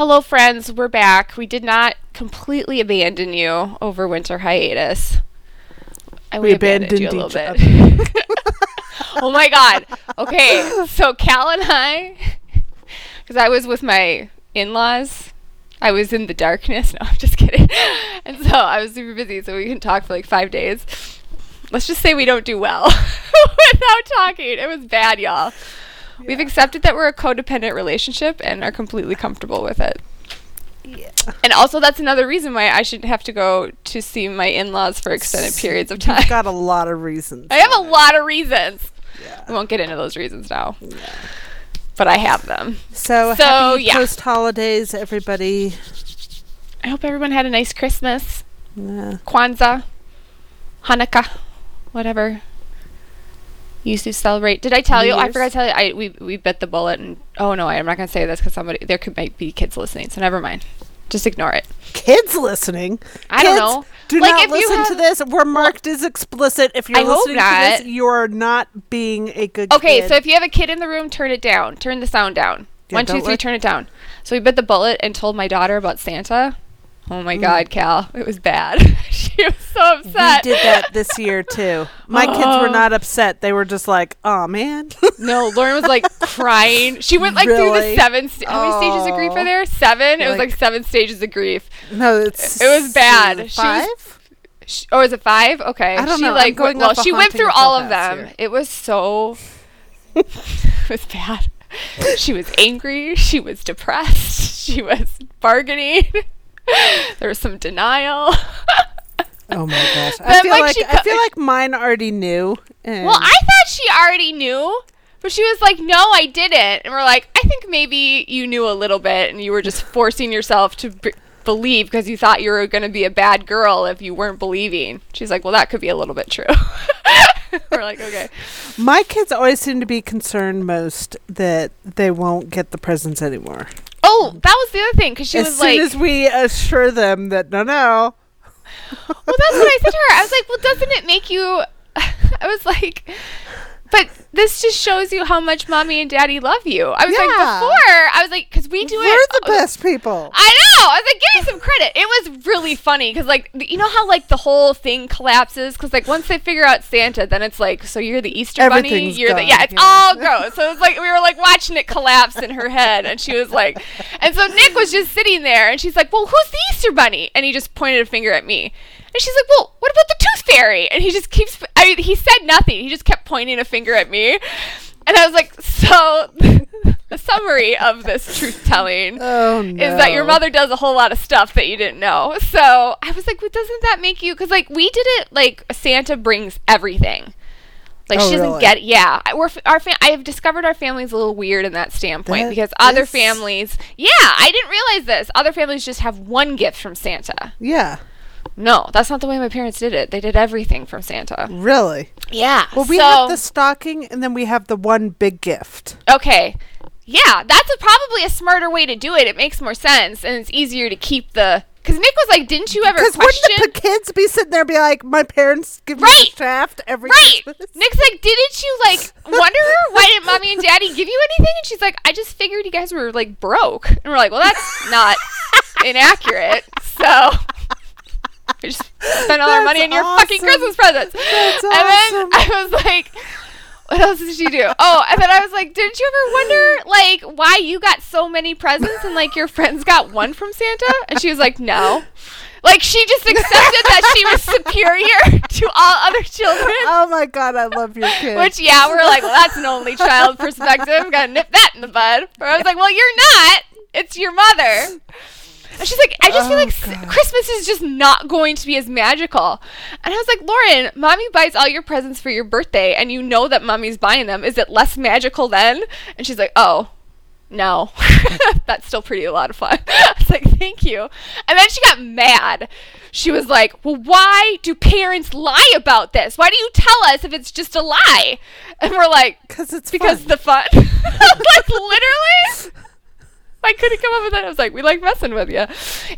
Hello, friends. We're back. We did not completely abandon you over winter hiatus. And We you a abandoned little bit. oh my god. Okay, so Cal and I, because I was with my in-laws, I was in the darkness. No, I'm just kidding. And so I was super busy, so we couldn't talk for like five days. Let's just say we don't do well without talking. It was bad, y'all. We've accepted that we're a codependent relationship and are completely comfortable with it. Yeah. And also, that's another reason why I shouldn't have to go to see my in-laws for extended periods of time. You've got a lot of reasons. I have a lot of reasons. Yeah. I won't get into those reasons now, Yeah. but I have them. So, So, happy yeah. post holidays, everybody. I hope everyone had a nice Christmas, Yeah. Kwanzaa, Hanukkah, whatever used to celebrate. Did I tell New you? I forgot to tell you. I we we bit the bullet, and oh no, I'm not gonna say this because somebody there could might be kids listening, so never mind. Just ignore it. Kids listening. I don't know. Do Like, not if you listen to this. We're marked as explicit. If you're I listening to this, you're not being a good Okay, kid. so if you have a kid in the room, turn it down. Turn the sound down. Yeah, One, two, let- turn it down. So we bit the bullet and told my daughter about Santa. Oh Mm. my God, Cal, it was bad. she was so upset. we did that this year too. My kids were Oh. not upset. They were just like, "Oh man." No, Lauren was like crying. She went like through the seven. St- how many stages of grief Oh. are there? Seven. It was Like- like seven stages of grief. no, it's It was bad. She was- Five. Or is it five? Okay. I don't she know. Like going well, she went through all of them. here. It was so. it was bad. She was angry. She was depressed. She was bargaining. there was some denial. Oh my gosh! I feel like, she I feel like mine already knew. And Well, I thought she already knew, but she was like, "No, I didn't." And we're like, "I think maybe you knew a little bit, and you were just forcing yourself to b- believe because you thought you were going to be a bad girl if you weren't believing." She's like, "Well, that could be a little bit true." we're like, "Okay." my kids always seem to be concerned most that they won't get the presents anymore. Oh, that was the other thing because she as was soon like, as we assure them that no, no, "Well, that's what I said to her." I was like, "Well, doesn't it make you?" I was like. But this just shows you how much mommy and daddy love you. I was like, before, I was like, because we do it. we're the best people. I know. I was like, give me some credit. It was really funny because, like, you know how like the whole thing collapses because, like, once they figure out Santa, then it's like, so you're the Easter bunny. You're the yeah. It's yeah. all gross. So it's like we were like watching it collapse in her head, and she was like, and so Nick was just sitting there, and she's like, well, who's the Easter bunny? And he just pointed a finger at me. And she's like, "Well, what about the tooth fairy?" And he just keeps. I mean, he said nothing. He just kept pointing a finger at me, and I was like, "So, the summary of this truth telling Oh no! is that your mother does a whole lot of stuff that you didn't know. So I was like, well, doesn't that make you? Because like we did it like Santa brings everything. Like Oh, she doesn't really? get yeah. I- We're our fam- I have discovered our family's a little weird in that standpoint That because other families, yeah, I didn't realize this. Other families just have one gift from Santa. Yeah, No, that's not the way my parents did it. They did everything from Santa. really. Yeah. Well, we so, have the stocking, and then we have the one big gift. Okay. Yeah, that's a, probably a smarter way to do it. It makes more sense, and it's easier to keep the. Because Nick was like, "Didn't you ever Because wouldn't the kids be sitting there, and be like, "My parents give me Right. a shaft every Right. Christmas." Nick's like, didn't you like wonder why didn't mommy and daddy give you anything? And she's like, I just figured you guys were like broke. And we're like, well, that's not inaccurate. So we just spent all our money on your fucking. Christmas presents. That's and awesome. then I was like. What else did she do? Oh, and then I was like, didn't you ever wonder like why you got so many presents and like your friends got one from Santa? And she was like, no. Like she just accepted that she was superior to all other children. Oh my god, I love your kids. Which yeah, we're like, well, that's an only child perspective. Gotta nip that in the bud. Where I was like, well, you're not. It's your mother. And she's like, I just feel Oh, like God. Christmas is just not going to be as magical. And I was like, Lauren, mommy buys all your presents for your birthday, and you know that mommy's buying them. Is it less magical then? And she's like, oh. no. That's still pretty a lot of fun. I was like, thank you. And then she got mad. She was like, well, why do parents lie about this? Why do you tell us if it's just a lie? And we're like, Because it's because fun. the fun. like literally. I couldn't come up with that. I was like, we like messing with you.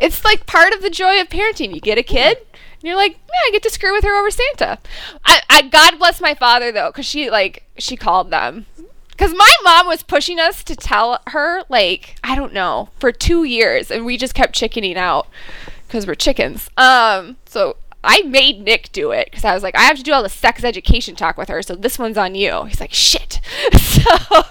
It's like part of the joy of parenting. You get a kid, and you're like, yeah, I get to screw with her over Santa. I, I God bless my father though, because she like she called them. Because my mom was pushing us to tell her, like, I don't know, for two years, and we just kept chickening out because we're chickens. Um, so I made Nick do it because I was like, I have to do all the sex education talk with her, so this one's on you. He's like, shit. So,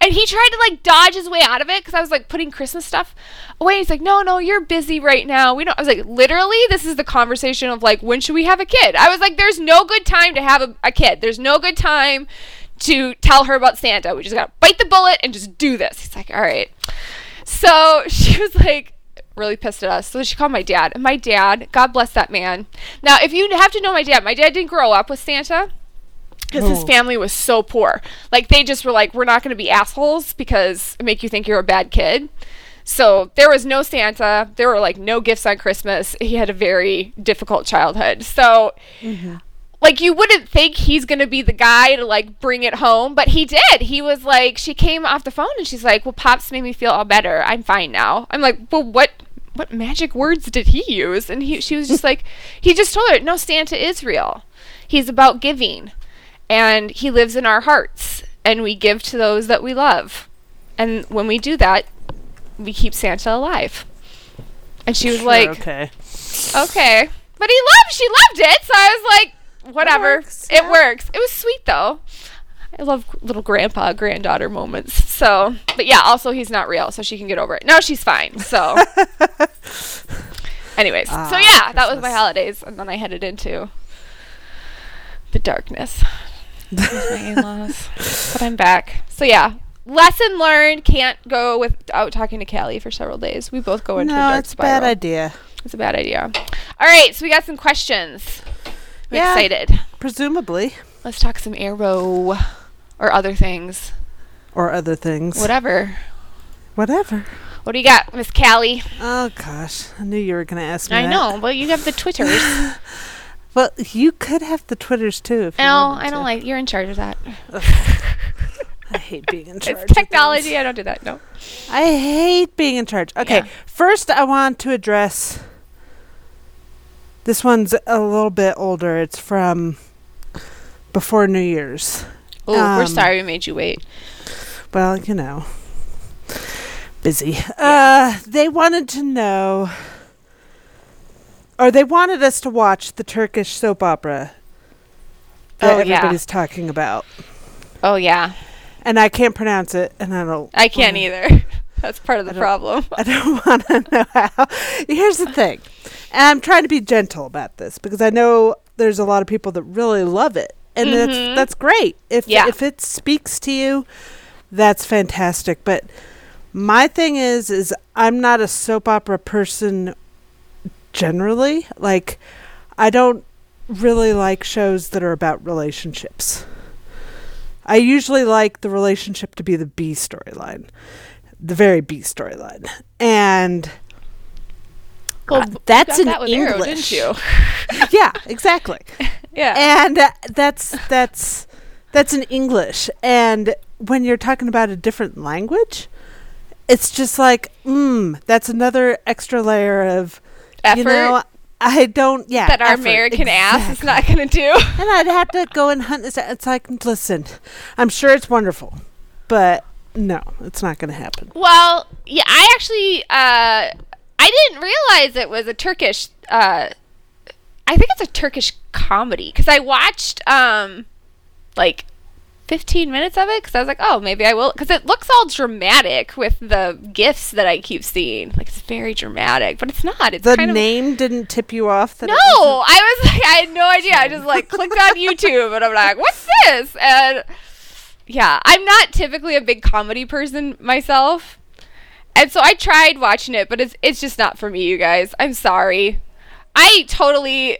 and he tried to like dodge his way out of it because I was like putting Christmas stuff away. He's like, no, no, you're busy right now. We don't. I was like, literally, this is the conversation of like, when should we have a kid? I was like, there's no good time to have a, a kid. There's no good time to tell her about Santa. We just gotta bite the bullet and just do this. He's like, all right. So she was like really pissed at us. So she called my dad. And my dad, God bless that man. Now, if you have to know my dad, my dad didn't grow up with Santa because his Oh. family was so poor. Like they just were like, we're not going to be assholes because it make you think you're a bad kid. So there was no Santa. There were like no gifts on Christmas. He had a very difficult childhood. So mm-hmm. like you wouldn't think he's going to be the guy to like bring it home, but he did. He was like she came off the phone and she's like, "Well, pops made me feel all better. I'm fine now." I'm like, "Well, what what magic words did he use?" And he she was just like he just told her, "No, Santa is real. He's about giving." And he lives in our hearts and we give to those that we love. And when we do that, we keep Santa alive. And she was Sure, like, okay. okay. But he loved, she loved it. So I was like, whatever. works, It works. It was sweet though. I love little grandpa, granddaughter moments. So, but yeah, also he's not real, so she can get over it. No, she's fine. So, anyways, so Ah, yeah, that was my holidays. And then I headed into the darkness my in laws. But I'm back. So yeah. Lesson learned. Can't go without talking to Callie for several days. We both go into a No, dark it's a bad idea. It's a bad idea. All right, so we got some questions. I'm Yeah. excited. Presumably. Let's talk some arrow or other things. Or other things. Whatever. Whatever. What do you got, Miss Callie? Oh, gosh. I knew you were going to ask me I that. know, but you have the Twitters. Well, you could have the Twitters, too. If no, I don't to. like. You're in charge of that. I hate being in charge. It's technology. I don't do that. No. I hate being in charge. Okay, Yeah. first I want to address. This one's a little bit older. It's from before New Year's. Oh, we're Um, sorry we made you wait. Well, you know, busy. Uh, they wanted to know, or they wanted us to watch the Turkish soap opera that Oh, yeah. everybody's talking about, Oh yeah, and I can't pronounce it, and I don't. I can't wanna- either. That's part of the don't- problem. I don't want to know how. Here's the thing. And I'm trying to be gentle about this because I know there's a lot of people that really love it. And Mhm. that's that's great. If Yeah. if it speaks to you, that's fantastic. But my thing is is I'm not a soap opera person generally. Like I don't really like shows that are about relationships. I usually like the relationship to be the B storyline, the very B storyline, and Well, uh, that's in that English. Arrow, didn't you? yeah, exactly. yeah. And uh, that's that's that's in English, and when you're talking about a different language, it's just like, mm, that's another extra layer of Effort You know, I don't. Yeah, that our effort, American ass is not going to do. And I'd have to go and hunt this. It's like, listen, I'm sure it's wonderful, but no, it's not going to happen. Well, yeah, I actually uh, I didn't realize it was a Turkish. Uh, I think it's a Turkish comedy because I watched um, like 15 minutes of it because I was like, oh, maybe I will because it looks all dramatic with the gifts that I keep seeing. Like it's very dramatic, but it's not. It's The kind of name didn't tip you off that. no, I was like, I had no idea. I just like clicked on YouTube and I'm like, what's this? And yeah, I'm not typically a big comedy person myself. And so I tried watching it, but it's it's just not for me, you guys. I'm sorry. I totally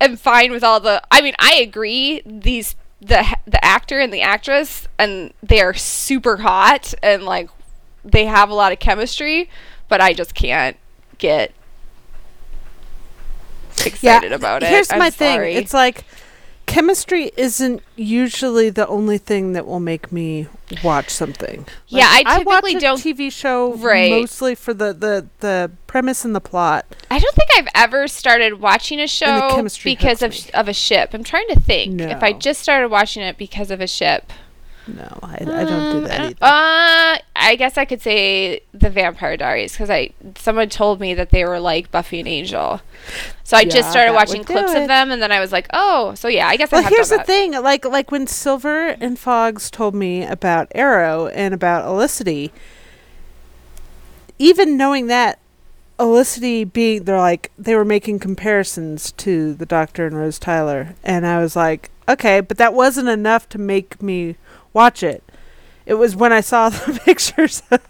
am fine with all the I mean, I agree these the the actor and the actress and they are super hot and like they have a lot of chemistry, but I just can't get excited about it. Here's I'm my sorry. thing. It's like chemistry isn't usually the only thing that will make me watch something. Yeah, Like, I watch typically a don't- TV show Right. mostly for the, the the premise and the plot. I don't think I've ever started watching a show because of me. of a ship. I'm trying to think if I just started watching it because of a ship. No, I, I don't do Um, that either. Uh, I guess I could say the Vampire Diaries because I someone told me that they were like Buffy and Angel, so I Yeah, just started watching clips of them, and then I was like, oh, so yeah, I guess I well, have here's the that. thing. Like like when Silver and Fogs told me about Arrow and about Olicity, even knowing that Olicity being they're like they were making comparisons to the Doctor and Rose Tyler, and I was like, okay, but that wasn't enough to make me watch it. It was when I saw the pictures of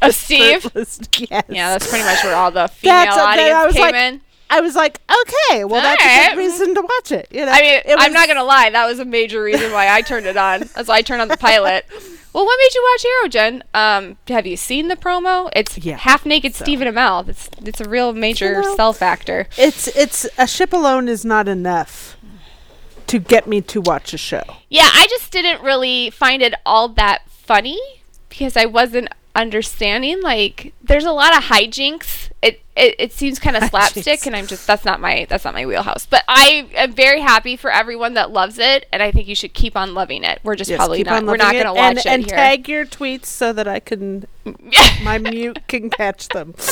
Of Steve. shirtless- Yes. Yeah, that's pretty much where all the female That's- audience I was came like, in. I was like, okay, well that's a good reason to watch it. You know, I mean, I'm not gonna lie, that was a major reason why I turned it on. That's why I turned on the pilot. Well, what made you watch Arrow, Jen? Um, have you seen the promo? It's Yeah, half naked so. Stephen Amell. It's it's a real major know. self actor. It's it's a ship alone is not enough to get me to watch a show. Yeah, I just didn't really find it all that funny because I wasn't understanding. Like, there's a lot of hijinks. It it, it seems kind of oh, slapstick, Hijinks. and I'm just that's not my that's not my wheelhouse. But I am very happy for everyone that loves it, and I think you should keep on loving it. We're just Yes, probably not we're not gonna it watch and, it and here. tag your tweets so that I can my mute can catch them.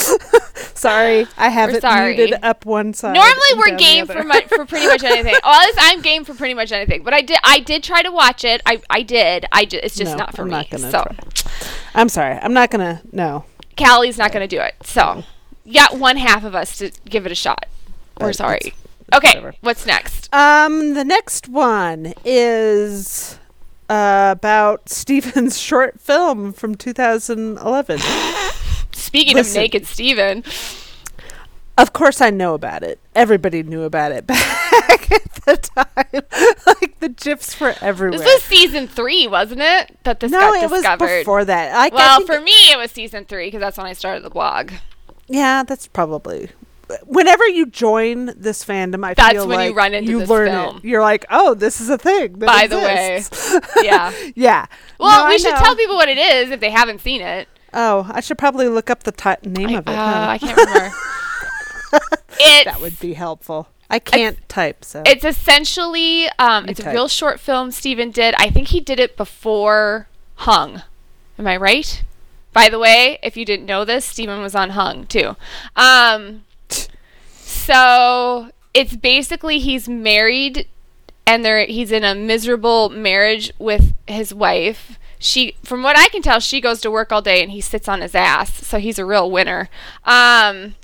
Sorry, I have We're it sorry. muted up one side. Normally we're game for mu- for pretty much anything. Well, I'm game for pretty much anything. But I did I did try to watch it. I I did. I ju- it's just No, not for I'm me. not so try. I'm sorry. I'm not gonna. No. Callie's not going to do it. So got one half of us to give it a shot. We're But sorry. Okay, whatever. what's next? Um, the next one is uh, about Steven's short film from 2011. Speaking listen. of Naked Steven, Of course, I know about it. Everybody knew about it back at the time. like the gifs were everywhere. this was season three, wasn't it? That this no, got it was before that. I, well, for me, it was season three because that's when I started the blog. Yeah, that's probably. Whenever you join this fandom, I That's feel when you like run into you this learn film. it. You're like, oh, this is a thing. By the way. Yeah. yeah. Well, No, we I should know. tell people what it is if they haven't seen it. Oh, I should probably look up the ti- name I, of it. uh, huh? I can't remember. it's that would be helpful. I can't type, so It's essentially um, You it's a real short film Steven did. I think he did it before Hung. Am I right? By the way, if you didn't know this, Steven was on Hung too. Um, so it's basically he's married and there he's in a miserable marriage with his wife. She from what I can tell, she goes to work all day and he sits on his ass. So he's a real winner. Um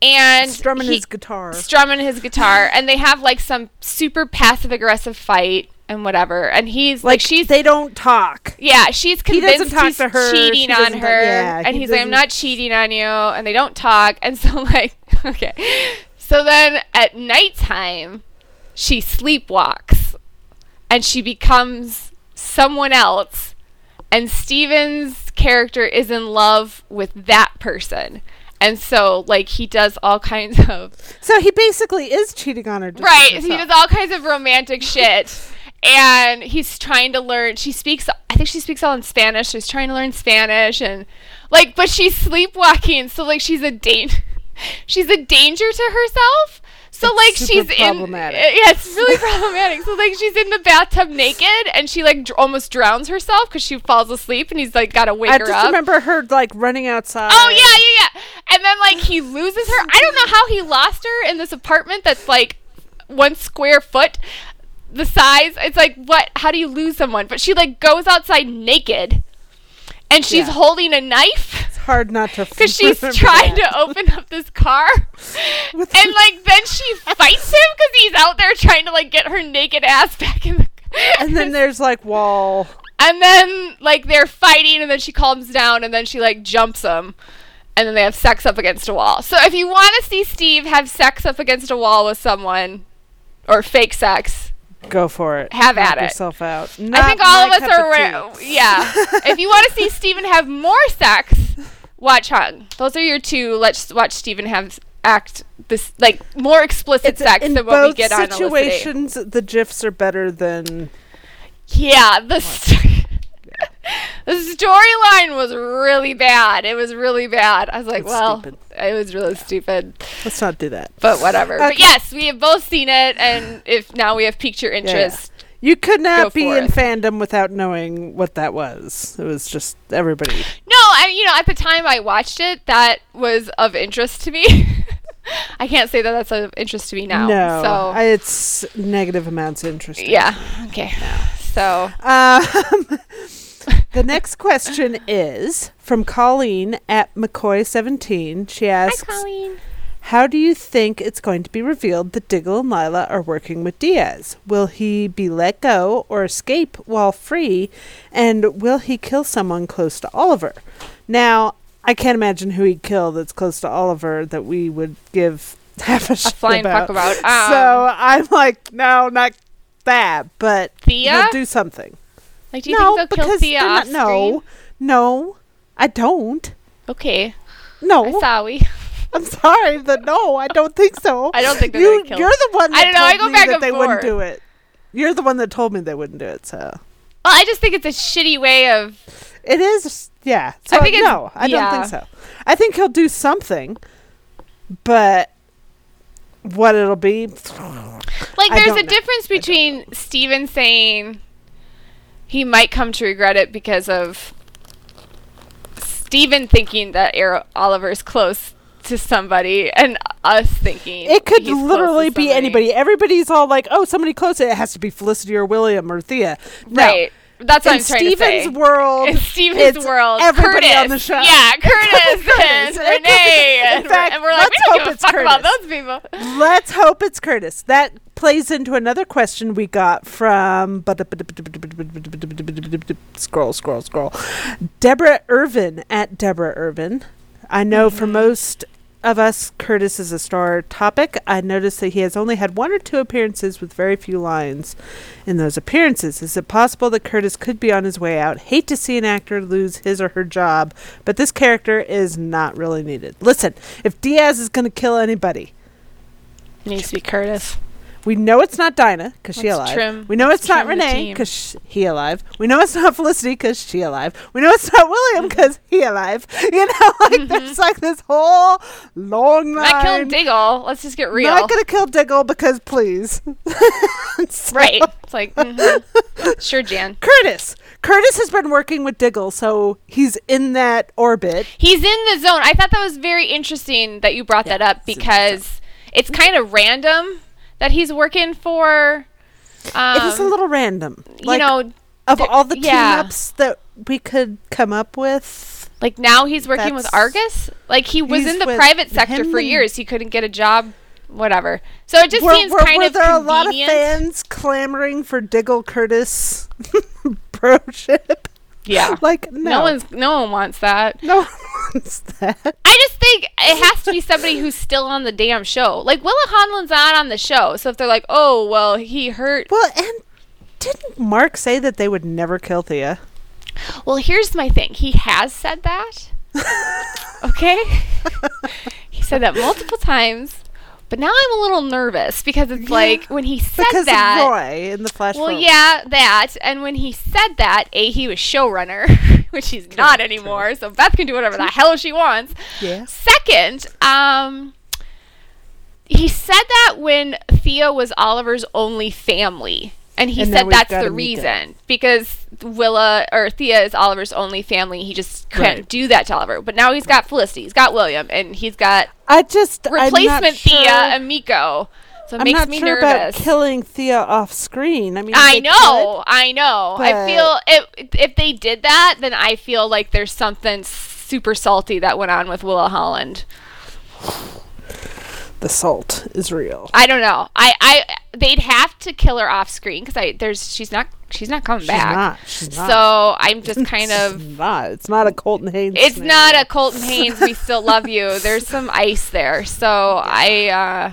and strumming he- his guitar. strumming his guitar and they have like some super passive aggressive fight and whatever. And he's like, like she's they don't talk. yeah she's He convinced talk he's to her, she cheating on her yeah, and he he's like i'm doesn't- cheating on you and they don't talk. And so like okay. So then at nighttime she sleepwalks and she becomes someone else and Steven's character is in love with that person. And so like he does all kinds of So he basically is cheating on her. right he does all kinds of romantic shit and he's trying to learn she speaks i think she speaks all in spanish so he's trying to learn spanish and like but she's sleepwalking so like she's a dan- she's a danger to herself so It's like she's problematic. in yeah it's really problematic so like she's in the bathtub naked and she like dr- almost drowns herself because she falls asleep and he's like gotta wake I her up i just remember her like running outside. Oh yeah, yeah, yeah. And then like he loses her. I don't know how he lost her in this apartment that's like one square foot the size. It's like what how do you lose someone? But she like goes outside naked and she's Yeah. holding a knife It's hard not to because she's trying that. to open up this car. And like then she fights him because he's out there trying to like get her naked ass back in the and then there's like wall. and then like they're fighting and then she calms down and then she like jumps him and then they have sex up against a wall. So if you want to see Steve have sex up against a wall with someone or fake sex, Go for it. Have Knock at it. yourself out. I think all of us are. Ra- yeah. if you want to see Steven have more sex, watch Hung. Those are your two. Let's watch Steven have act this like more explicit It's sex than what we get on Illicit. situations. The gifs are better than Yeah, the st- the storyline was really bad. It was really bad. I was like, It's well, stupid. it was really stupid, Let's not do that. but whatever. But yes, we have both seen it, and if now we have piqued your interest, You could not be in it. fandom without knowing what that was. It was just everybody. no, I you know at the time I watched it, that was of interest to me. I can't say that that's of interest to me now. no, so I, it's negative amounts of interest. yeah, okay. So Um, the next question is from Colleen at McCoy17. She asks, hi, Colleen. How do you think it's going to be revealed that Diggle and Lyla are working with Diaz? Will he be let go or escape while free? And will he kill someone close to Oliver? Now, I can't imagine who he'd kill that's close to Oliver that we would give half a, shit flying about. fuck about. so Um, I'm like, no, not that, but Thea? he'll do something. Like, do you no, think they'll kill Thea off not- no, no, I don't. Okay, No, I saw we. I'm sorry, but no, I don't think so. I don't think they're you. You're the one. That I don't know, I told go me back and they wouldn't do it. You're the one that told me they wouldn't do it. So Well, I just think it's a shitty way of. it is. Yeah. So I think no, I don't think so. I think he'll do something, but what it'll be, Like, I there's a know. difference between Steven saying he might come to regret it because of Steven thinking that Ar- Oliver's close to somebody and us thinking it could he's close to literally be anybody. Everybody's all like, "Oh, somebody close." It has to be Felicity or William or Thea. No. Right. That's what In I'm trying to say. World, In Steven's it's world, everybody Curtis. on the show. Yeah, Curtis, Curtis. and It could be- Renee. in and, fact, and we're like, let's we don't hope give a it's fuck about those people. Let's hope it's Curtis. That plays into another question we got from scroll, scroll, scroll. Deborah Irvin at Deborah Irvin. I know for most of us, Curtis is a star topic. I noticed that he has only had one or two appearances with very few lines in those appearances. Is it possible that Curtis could be on his way out? Hate to see an actor lose his or her job, but this character is not really needed. Listen, if Diaz is going to kill anybody, it needs to be Curtis. We know it's not Dinah because she alive. trim- we know it's not Renee because he alive. We know it's not Felicity because she alive. We know it's not William Mm-hmm. because he alive. You know, like there's like this whole long line. Not killing Diggle. Let's just get real. Not gonna kill Diggle because please. So- right. It's like, mhm. sure, Jan. Curtis. Curtis has been working with Diggle, so he's in that orbit. He's in the zone. I thought that was very interesting that you brought Yeah, that up it's in the because it's kind of random that he's working for. Um, it is a little random. Like you know, of there- all the yeah. that we could come up with. like now he's working with Argus. Like he was in the private sector for years. He couldn't get a job. Whatever. So it just were, seems were- kind were of there a lot of fans clamoring for Diggle Curtis broship? Yeah. Like no, No one's no one wants that. no one wants that. I just think it has to be somebody who's still on the damn show. Like Willa Holland's not on the show, so if they're like, "Oh, well, he hurt." Well, and didn't Mark say that they would never kill Thea? Well, here's my thing. He has said that. okay? he said that multiple times. But now I'm a little nervous because it's Yeah. like when he said because that. of Roy in the Flash. Well, forward. yeah, that. And when he said that, A, he was showrunner, which he's not anymore. So Beth can do whatever the hell she wants. Yeah. Second, um, he said that when Thea was Oliver's only family. And he And said that's the reason because Willa or Thea is Oliver's only family. He just couldn't Right. do that to Oliver. But now he's got Felicity, he's got William, and he's got I just replacement sure- Thea and Miko. So it I'm makes not me sure nervous. about killing Thea off screen. I mean, I know, I know. I feel if if they did that, then I feel like there's something super salty that went on with Willa Holland. The salt is real. I don't know. I, I they'd have to kill her off screen because I there's she's not she's not coming She's back. not. She's not. So I'm just kind of. not. It's not a Colton Haynes. It's scenario. not a Colton Haynes. We still love you. There's some ice there. So I. uh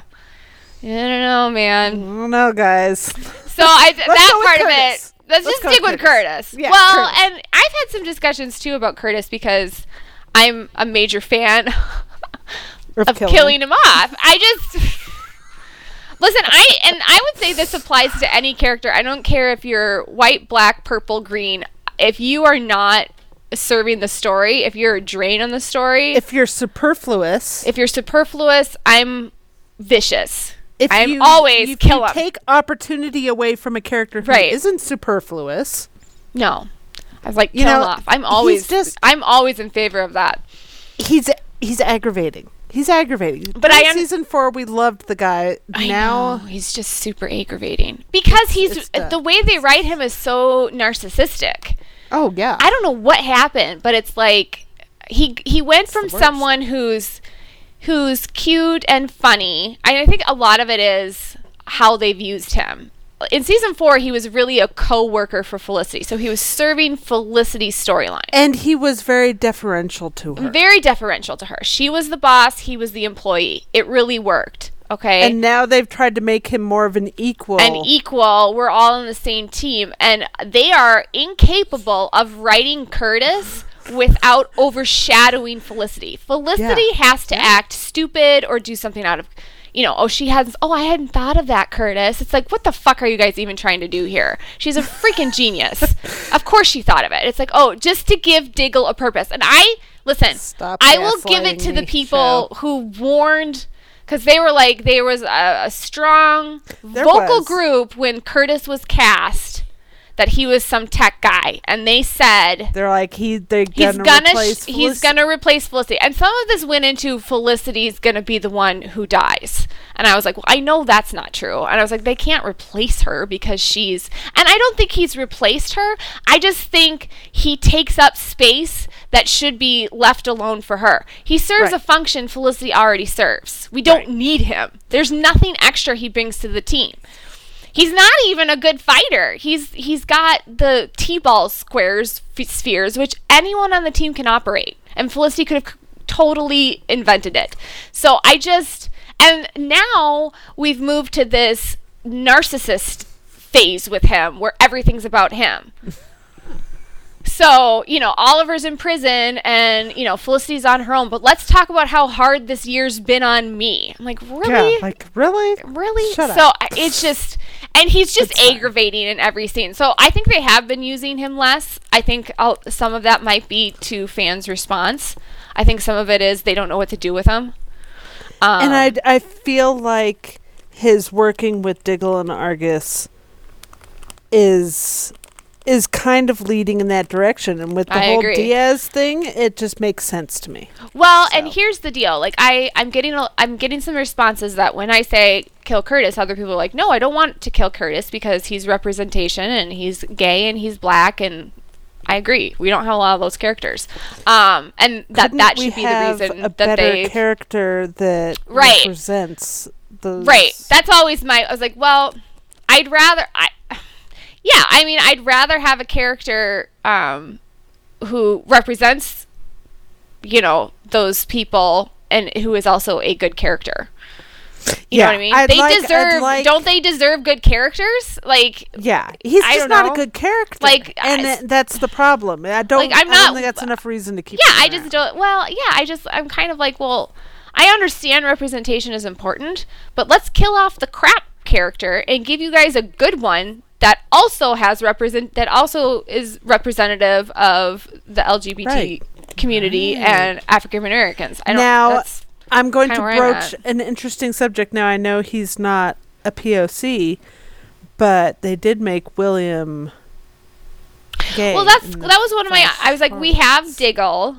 I don't know, man. I don't know, guys. So I that part of it. Let's, Let's just stick with with Curtis. Curtis. Yeah, well, Curtis. and I've had some discussions too about Curtis because I'm a major fan Of of killing. killing him off. I just listen. I and I would say this applies to any character. I don't care if you're white, black, purple, green. If you are not serving the story, if you're a drain on the story, if, you're superfluous, if you're superfluous, I'm vicious. if I'm you always if kill you take opportunity away from a character who Right. not superfluous, No, I was like, You kill him know, off. I'm always just- I'm always in favor of that. he's he's aggravating. He's aggravating. But I In un- season four, we loved the guy. I now know, he's just super aggravating because he's it's uh, the- the way they write him is so narcissistic. Oh yeah. I don't know what happened, but it's like he he went from someone who's who's cute and funny. I, I think a lot of it is how they've used him. In season four, he was really a co-worker for Felicity, so he was serving Felicity's storyline. and he was very deferential to her. Very deferential to her. She was the boss, he was the employee. It really worked. Okay. and now they've tried to make him more of an equal. An equal. We're all on the same team, and they are incapable of writing Curtis without overshadowing Felicity. Felicity Yeah. has to act stupid or do something out of, you know, oh she has. Oh, I hadn't thought of that, Curtis. It's like, what the fuck are you guys even trying to do here? She's a freaking genius. Of course she thought of it. It's like, oh, just to give Diggle a purpose. And I listen. Stop I will give it to the people who warned. Because they were like, there was a, a strong There vocal was. group when Curtis was cast that he was some tech guy, and they said They're like he. They're he's gonna, sh- he's gonna replace Felicity, and some of this went into Felicity's gonna be the one who dies, and I was like, well, I know that's not true, and I was like, they can't replace her because she's, and I don't think he's replaced her. I just think he takes up space that should be left alone for her. He serves Right. a function Felicity already serves. We don't Right. need him. There's nothing extra he brings to the team. He's not even a good fighter. He's he's got the T-ball squares f- spheres which anyone on the team can operate. And Felicity could have c- totally invented it. So I just and now we've moved to this narcissist phase with him where everything's about him. So, you know, Oliver's in prison and, you know, Felicity's on her own, but let's talk about how hard this year's been on me. I'm like, really? Yeah, like really. really Shut so. I- it's just and he's just It's aggravating in every scene. So i think they have been using him less. I think I'll, some of that might be to fans response. I think some of it is they don't know what to do with him. Um, and I I feel like his working with Diggle and Argus is is kind of leading in that direction and with the I whole agree. Diaz thing it just makes sense to me. well and here's the deal like i i'm getting a, i'm getting some responses that when i say kill curtis other people are like no i don't want to kill curtis because he's representation and he's gay and he's black and I agree. We don't have a lot of those characters, um, and that Couldn't that should be the reason a that better they character that Right. represents those Right. That's always my. I was like, well, I'd rather. I. Yeah, I mean, I'd rather have a character um, who represents, you know, those people and who is also a good character. You know Yeah, what I mean? I'd they like- deserve. like- don't they deserve good characters? Like, Yeah, he's I just not know. a good character. Like, and I- that's the problem. I don't. Like, I'm I don't not- think that's enough reason to keep. yeah, I just don't. Well, yeah, I just I'm kind of like, well, I understand representation is important, but let's kill off the crap character and give you guys a good one that also has represent that also is representative of the LGBT Right. community Right. and African Americans. I now I'm going to broach an interesting subject. Now I know he's not a POC, but they did make William gay. well, that's that was one of my. I was like, we have. Diggle.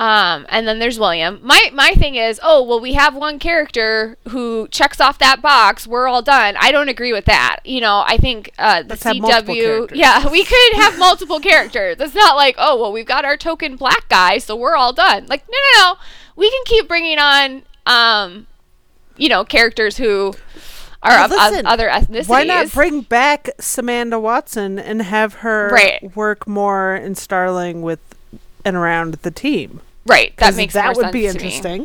Um, and then there's William. My my thing is, oh well, we have one character who checks off that box. We're all done. I don't agree with that. You know, I think uh, the Let's CW. Yeah, we could have multiple characters. It's not like, oh well, we've got our token black guy, so we're all done. Like, no, no, no. We can keep bringing on, um, you know, characters who are Well, of, listen, other ethnicities. Why not bring back Samantha Watson and have her Right. work more in Starling with and around the team? Right. That makes sense. that would be interesting.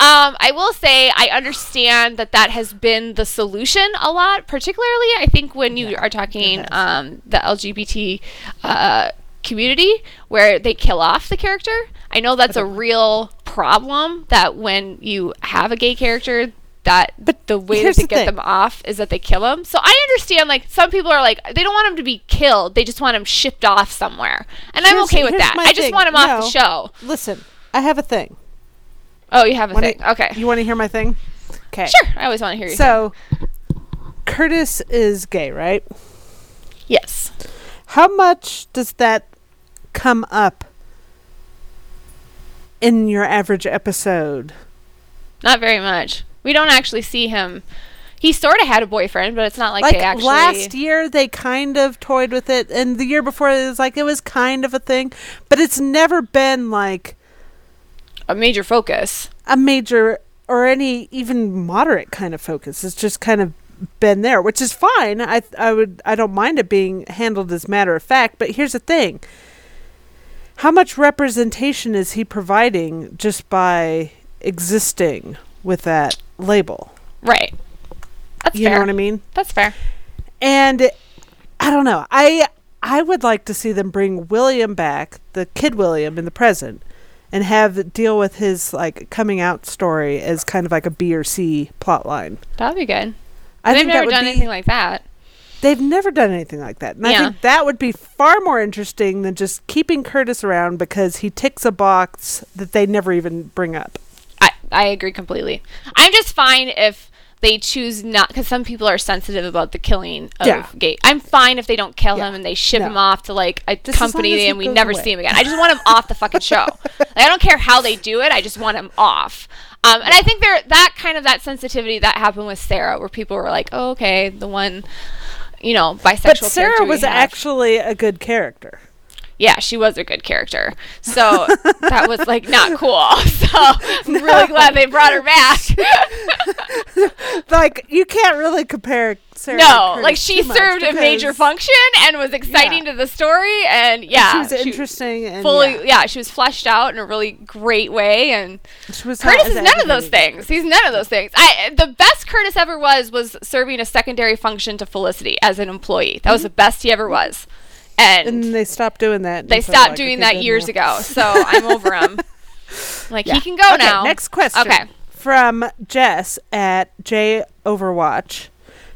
Um, I will say I understand that that has been the solution a lot, particularly I think when you are talking um, the LGBT uh, community where they kill off the character. I know that's a real problem that when you have a gay character that But the way that they the get thing. them off is that they kill them. So I understand like some people are like they don't want them to be killed. They just want them shipped off somewhere. And I'm okay with that. I just thing. want him off the show. Listen, I have a thing. Oh, you have a Wanna- thing. Okay. You want to hear my thing? Okay. Sure. I always want to hear you. So, Curtis is gay, right? yes. How much does that come up in your average episode? Not very much. We don't actually see him. He sort of had a boyfriend, but it's not like, Like, they actually. last year, they kind of toyed with it, and the year before, it was like it was kind of a thing, but it's never been like a major focus. a major or any even moderate kind of focus. It's just kind of been there, which is fine. I I would I don't mind it being handled as matter of fact, but here's the thing. How much representation is he providing just by existing with that label? Right. That's You fair. know what I mean? That's fair. And I don't know. I I would like to see them bring William back, the kid William in the present, and have deal with his like coming out story as kind of like a B or C plot line. That'd be good. I They've think never that would done be, anything like that. They've never done anything like that. And I think that would be far more interesting than just keeping Curtis around because he ticks a box that they never even bring up. I agree completely. I'm just fine if they choose not because some people are sensitive about the killing of Yeah. gay. I'm fine if they don't kill Yeah. him and they ship No. him off to like a Just company and we never away. see him again. I just want him off the fucking show. Like, I don't care how they do it. I just want him off. Um, and I think there that kind of that sensitivity that happened with Sarah, where people were like, "Oh, okay, the one." You know, bisexual. But Sarah was have. actually a good character. Yeah, she was a good character. So that was like not cool. So I'm really glad they brought her back. Like you can't really compare Sarah. no, like she served a major function and was exciting Yeah. to the story, and yeah, she was interesting and fully, yeah, yeah. she was fleshed out in a really great way, and she was Curtis is none of those things. He's none of those things. I the best Curtis ever was was serving a secondary function to Felicity as an employee. That was mm-hmm. the best he ever was, and, And they stopped doing that. they stopped like, doing that years ago. So I'm over him. Like Yeah. he can go okay, now. Next question. Okay. From Jess at J Overwatch.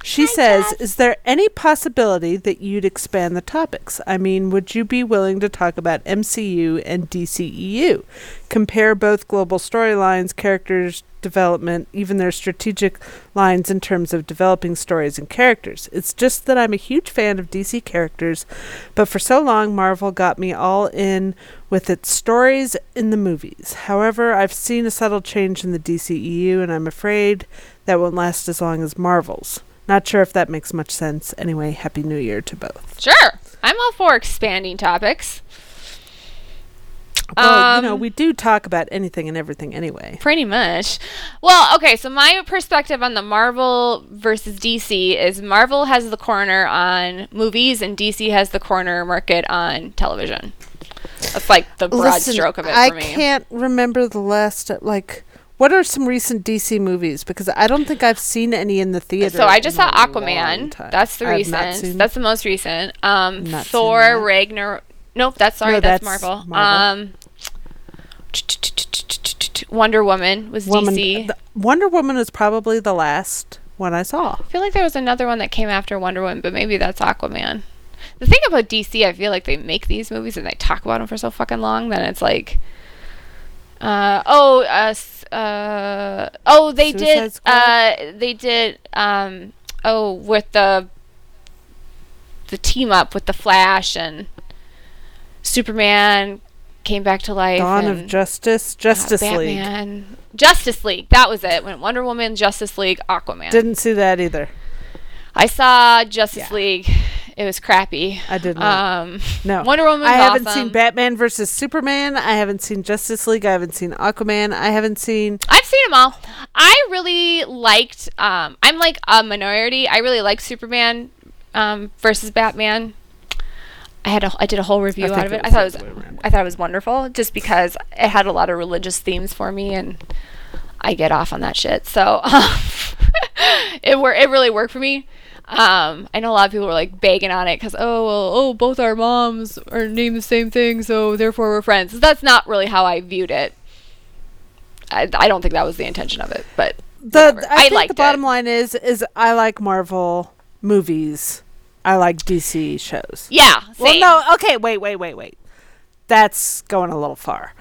She says, "Is there any possibility that you'd expand the topics? I mean, would you be willing to talk about MCU and DCEU? Compare both global storylines, characters development, even their strategic lines in terms of developing stories and characters. It's just that I'm a huge fan of DC characters, but for so long Marvel got me all in with its stories in the movies. However, I've seen a subtle change in the DCEU and I'm afraid that won't last as long as Marvel's. Not sure if that makes much sense. Anyway, happy new year to both. Sure, I'm all for expanding topics. Well, you know, Um, we do talk about anything and everything anyway. Pretty much. Well, okay, so my perspective on the Marvel versus DC is Marvel has the corner on movies and DC has the corner market on television. That's like the broad Listen, stroke of it for me. I can't remember the last like what are some recent DC movies because I don't think I've seen any in the theater. So I just saw Aquaman. That's the recent. That's the most recent. Um, Thor. Ragnar. Nope, that's sorry. No, that's, that's Marvel. Marvel. Um, Wonder Woman was Woman, DC. Wonder Woman was probably the last one I saw. I feel like there was another one that came after Wonder Woman, but maybe that's Aquaman. The thing about DC, I feel like they make these movies and they talk about them for so fucking long that it's like, uh, oh, uh, uh, oh, they Suicide did, Squad? uh, they did, um, oh, with the the team up with the Flash and Superman came back to life. Dawn and, of Justice, uh, Justice League. Batman. Justice League. That was it. When Wonder Woman, Justice League, Aquaman. Didn't see that either. I saw Justice Yeah. League. It was crappy. I didn't. Um, no. Wonder Woman. I haven't awesome. seen Batman versus Superman. I haven't seen Justice League. I haven't seen Aquaman. I haven't seen I've seen them all. I really liked. Um, I'm like a minority. I really like Superman um, versus Batman. I had a, I did a whole review out of it. it I thought it was other way around. I thought it was wonderful just because it had a lot of religious themes for me and I get off on that shit. So it wor- it really worked for me. Um, I know a lot of people were like begging on it because oh well, oh both our moms are named the same thing, so therefore we're friends. That's not really how I viewed it. I, I don't think that was the intention of it, but The whatever. I, think the bottom it. line is is I like Marvel movies. I like DC shows. Yeah. Well, no, okay, wait, wait, wait, wait. That's going a little far.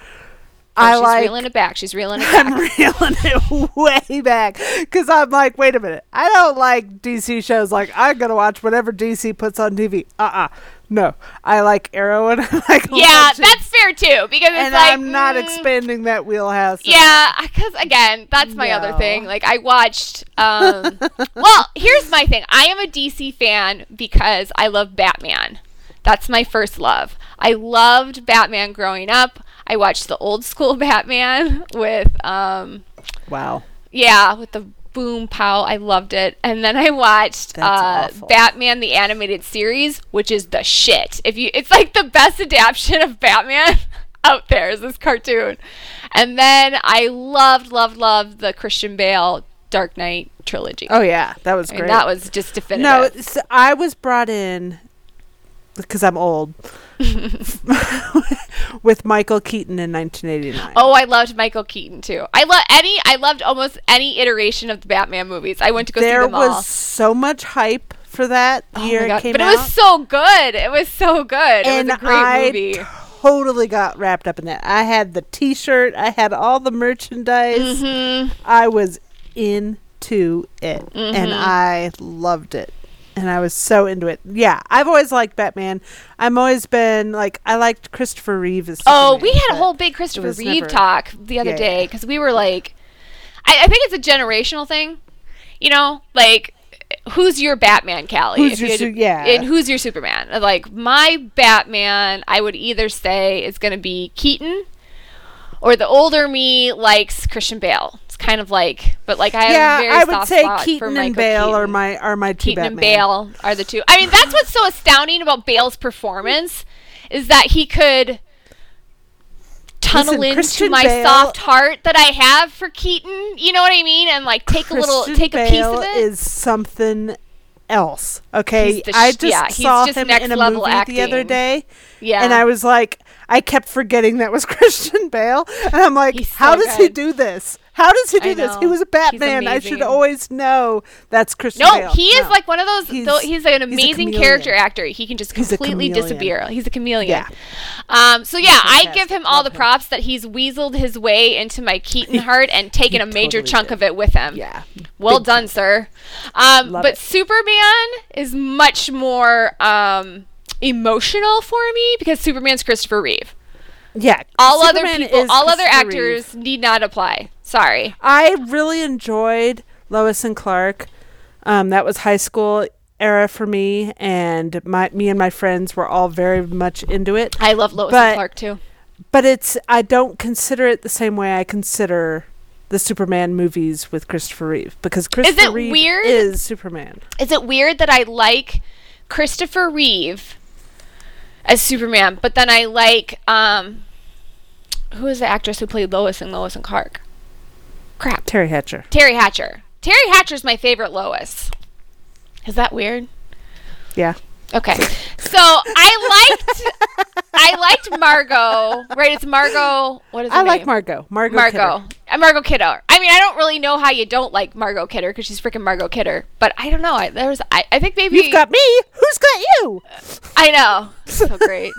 Oh, I she's like reeling it back. She's reeling it back. I'm reeling it way back because I'm like, wait a minute. I don't like DC shows. Like, I'm gonna watch whatever DC puts on TV. Uh uh No, I like Arrow and I like yeah, that's fair too because it's and like I'm not mm, expanding that wheelhouse. Yeah, because again, that's my other thing. Like I watched. Um, well, here's my thing. I am a DC fan because I love Batman. That's my first love. I loved Batman growing up. I watched the old school Batman with, um. Wow. yeah, with the boom pow. I loved it. And then I watched uh. Batman the animated series, which is the shit. If you, it's like the best adaptation of Batman out there is this cartoon. And then I loved, loved, loved the Christian Bale Dark Knight trilogy. Oh yeah, that was I great. mean, that was just definitive. no, I was brought in because I'm old with Michael Keaton in 1989. Oh, I loved Michael Keaton too. I love any. I loved almost any iteration of the Batman movies. I went to go there see them was so much hype for that Oh year it came but out. it was so good. It was so good. and it was a great I movie. totally got wrapped up in that. I had the T-shirt. I had all the merchandise. Mhm. I was into it, and Mhm. I loved it. And I was so into it. Yeah, I've always liked Batman. I'm always been like I liked Christopher Reeve as Oh, we had a whole big Christopher Reeve never- talk the other Yeah, day because we were like, I, I think it's a generational thing. You know, like who's your Batman, Callie? Who's your you had su- yeah. And who's your Superman? Like my Batman, I would either say is going to be Keaton, or the older me likes Christian Bale. Kind of like, but like I have a yeah, very I would soft say spot for Keaton and Bale are my are my two Keaton and Bale are the two. I mean, that's what's so astounding about Bale's performance is that he could tunnel Listen, into Christian my Bale- soft heart that I have for Keaton. You know what I mean? And like take a little, Christian take a piece of it. Is something else. Okay, the I just yeah, saw just him in a movie the other day, yeah, and I was like, I kept forgetting that was Christian Bale, and I'm like, so how does he do this? How does he do this? He was a Batman. I should always know that's Christian no, Bale. he is No. like one of those. He's- He's, he's an amazing chameleon. character actor. He can just completely chameleon. disappear. He's a chameleon. Yeah. Um. So yeah, I give him all Love the him. props that he's weaseled his way into my Keaton heart and taken he a major totally chunk did. of it with him. yeah. Well Big done, sir. Um, but it. Superman is much more um, emotional for me because Superman's Christopher Reeve. Yeah. All Superman other people, all other Christopher Reeve. actors need not apply. Sorry. I really enjoyed Lois and Clark. Um, that was high school era for me, and my me and my friends were all very much into it. I love Lois But- and Clark too. But it's I don't consider it the same way I consider the Superman movies with Christopher Reeve because Christopher it Reeve weird? is Superman. Is it weird that I like Christopher Reeve as Superman, but then I like um, who is the actress who played Lois in Lois and Clark? Crap. Teri Hatcher. Teri Hatcher. Teri Hatcher's my favorite Lois. Is that weird? Yeah. Okay. So I liked I liked Margot. Right, it's Margot. What is her I like? Margot. Margot. Margot. Uh, Margot Kidder. I mean, I don't really know how you don't like Margot Kidder because she's freaking Margot Kidder. But I don't know. I, there was. I, I think maybe. You've got me. Who's got you? I know. So great.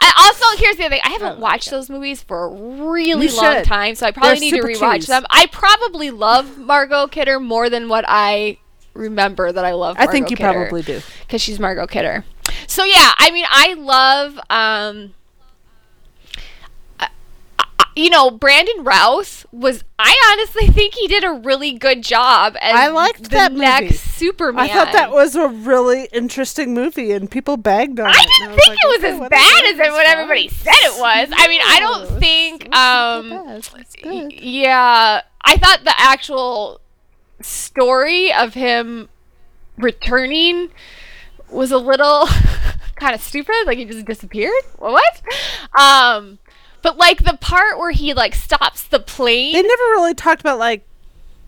I also here's the other thing. I haven't Oh watched those movies for a really You long should. time, so I probably They're need to rewatch cheese. them. I probably love Margot Kidder more than what I remember that I love. I think you probably do. because she's Margot Kidder. So yeah, I mean, I love. um I- I- you know, Brandon Routh was. I honestly think he did a really good job as I liked the that movie. next Superman. I thought that was a really interesting movie, and people bagged on I it. and didn't was think like, it was okay, as bad as it, what everybody said it was. I mean, I don't think. Um, bad. It's y- good. yeah, I thought the actual story of him returning was a little kind of stupid. Like he just disappeared. What? Um, but like the part where he like stops the plane. They never really talked about like,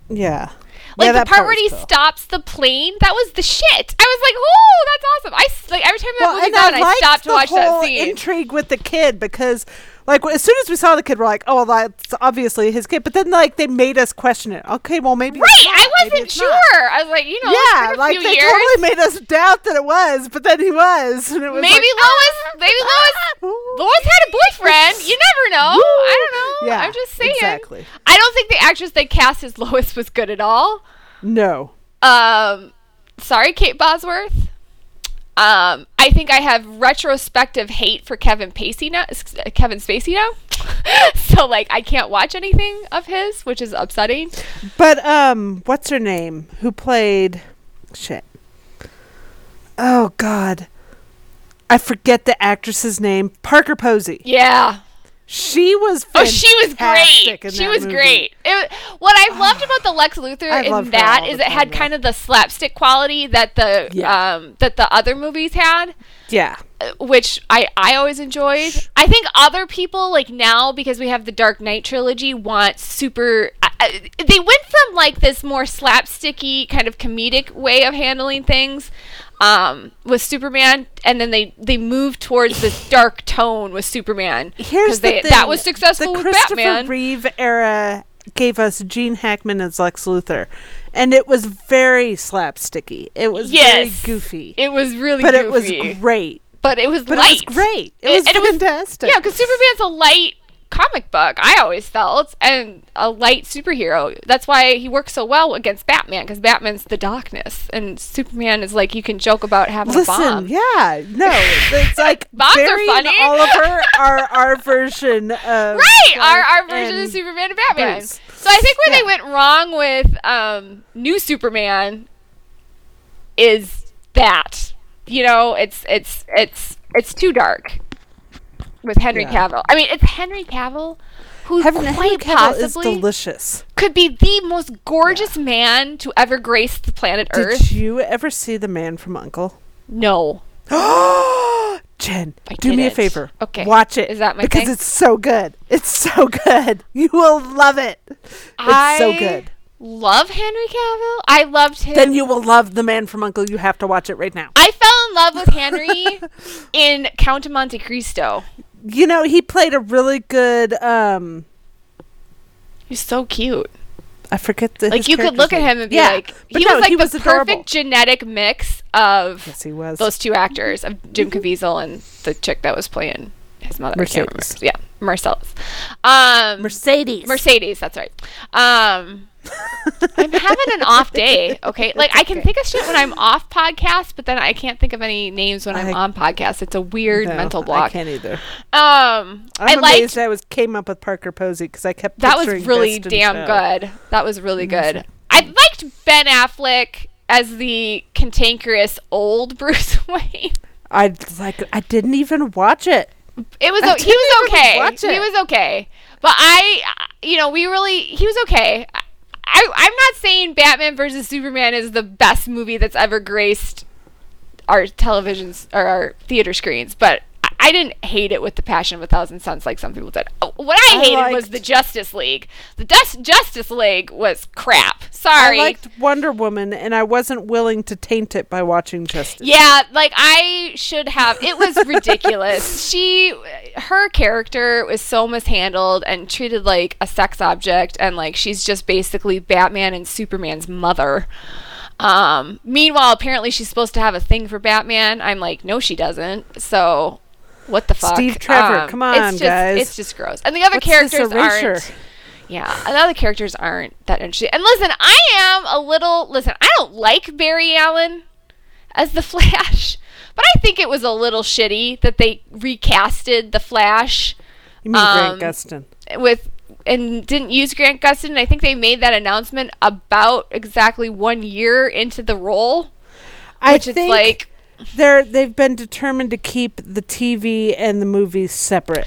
yeah, Like Yeah, the part part where he cool. stops the plane, that was the shit. I was like, "Oh, that's awesome!" I like every time that Well, movie's and on, I, liked stop to watch that scene. intrigue with the kid because, like, as soon as we saw the kid, we're like, "Oh, that's obviously his kid." But then, like, they made us question it. Okay, well, maybe right. I wasn't sure. not. I was like, you know, Yeah, like they years. totally made us doubt that it was, but then he was, and it was maybe like, Lois, maybe Lois, Lois had a boyfriend. You never know. I don't know. Yeah, I'm just saying. exactly. I don't think the actress they cast as Lois was good at all. No, Um, sorry, Kate Bosworth. Um, I think I have retrospective hate for Kevin Pacey now, Kevin Spacey now. so like, I can't watch anything of his, which is upsetting. but um, what's her name? Who played? Shit. Oh God, I forget the actress's name. Parker Posey. Yeah. She was. Oh, she was great. She was movie. great. It, what I loved about the Lex Luthor in that is it had time, kind of the slapstick quality that the Yeah. um that the other movies had. Yeah. uh, which I I always enjoyed. I think other people like now because we have the Dark Knight trilogy want super. I I- they went from like this more slapsticky kind of comedic way of handling things um, with Superman, and then they they moved towards this dark tone with Superman. Here's 'cause the thing. that was successful the with Christopher Batman. Reeve era gave us Gene Hackman as Lex Luthor, and it was very slapsticky. It was Yes. very goofy, It was really but goofy, it was great. but it was But light. it was great. It And- was and it was- fantastic. Yeah, because Superman's a light comic book. I always felt, and a light superhero. That's why he works so well against Batman, because Batman's the darkness, and Superman is like you can joke about having a Listen, bomb. yeah, no, it's like Bombs are Barry funny. and Oliver are our version of Right, our, our version of Superman and Batman. Bruce. So I think where Yeah. they went wrong with um, New Superman is that you know it's it's it's it's too dark with Henry Yeah. Cavill. I mean, it's Henry Cavill who Henry quite Cavill is possibly delicious. could be the most gorgeous man to ever grace the planet Earth. Did you ever see The Man from Uncle? no. Jen, I do me a favor. Okay. Watch it. Is that my because thing? it's so good. It's so good. You will love it. It's I so good. Love Henry Cavill. I loved him. Then you will love The Man from Uncle. You have to watch it right now. I fell in love with Henry in Count of Monte Cristo. You know, he played a really good um He's so cute. I forget the Like you could character's look at him and be Yeah, like, but he no, was like he the was adorable. perfect genetic mix of Yes, he was. those two actors, of Jim Caviezel and the chick that was playing his mother. I can't remember. Mercedes. Yeah, Marcellus. Um, Mercedes. Mercedes, that's right. Um, I'm having an off day. Okay, like I can think of shit when I'm off podcast, but then I can't think of any names when I'm I- on podcast. It's a weird No, mental block. I can't either. Um, I'm I amazed liked I was came up with Parker Posey because I kept that was really damn Chow. good. That was really good. I liked Ben Affleck as the cantankerous old Bruce Wayne. I like. I didn't even watch it. It was I he was okay. He was okay. But I, you know, we really he was okay. I, I I'm not saying Batman versus Superman is the best movie that's ever graced our televisions or our theater screens, but I, I didn't hate it with the passion of a thousand suns like some people did. Oh, What I I hated was the Justice League. The Dust Justice League was crap. I Sorry. liked Wonder Woman, and I wasn't willing to taint it by watching Justice. Yeah, like I should have. It was ridiculous. she, her character was so mishandled and treated like a sex object, and like she's just basically Batman and Superman's mother. Um, meanwhile, apparently she's supposed to have a thing for Batman. I'm like, no, she doesn't. So, what the fuck? Steve Trevor, Um, come on, it's just, guys. It's just gross. And the other What's characters aren't. Yeah, the other characters aren't that interesting. And listen, I am a little. Listen, I don't like Barry Allen as the Flash, but I think it was a little shitty that they recasted the Flash You mean Um, Grant Gustin? with and didn't use Grant Gustin. I think they made that announcement about exactly one year into the role, I which it's think like they're they've been determined to keep the TV and the movies separate.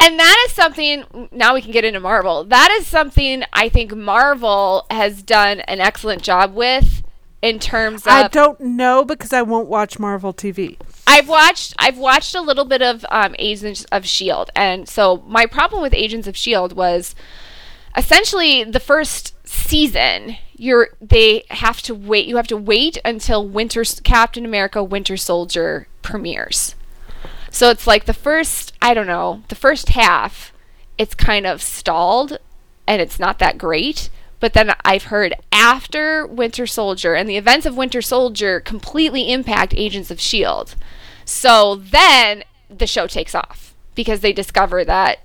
And that is something, now we can get into Marvel. That is something I think Marvel has done an excellent job with in terms of. I don't know because I won't watch Marvel TV. I've watched I've watched a little bit of um, Agents of Shield, and so my problem with Agents of Shield was essentially the first season. You're they have to wait. You have to wait until Winter Captain America Winter Soldier premieres. So it's like the first I don't know the first half. It's kind of stalled, and it's not that great. But then I've heard after Winter Soldier and the events of Winter Soldier completely impact Agents of S.H.I.E.L.D. So then the show takes off because they discover that,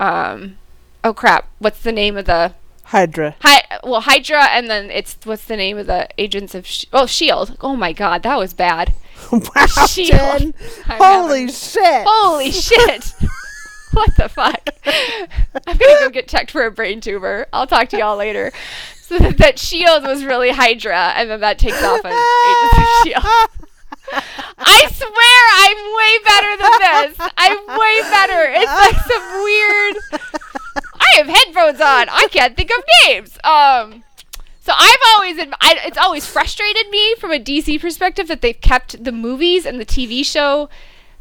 um, oh crap, what's the name of the. Hydra. Hi, well, Hydra, and then it's what's the name of the agents of Sh- oh Shield. Oh my God, that was bad. wow, Shield. Holy having- shit. Holy shit! what the fuck? I'm gonna go get checked for a brain tumor. I'll talk to y'all later. So that, that Shield was really Hydra, and then that takes off on Agents of Shield. I swear I'm way better than this. I'm way better. It's like some weird. I have headphones on. I can't think of names. Um. So I've always, I, it's always frustrated me from a DC perspective that they've kept the movies and the TV show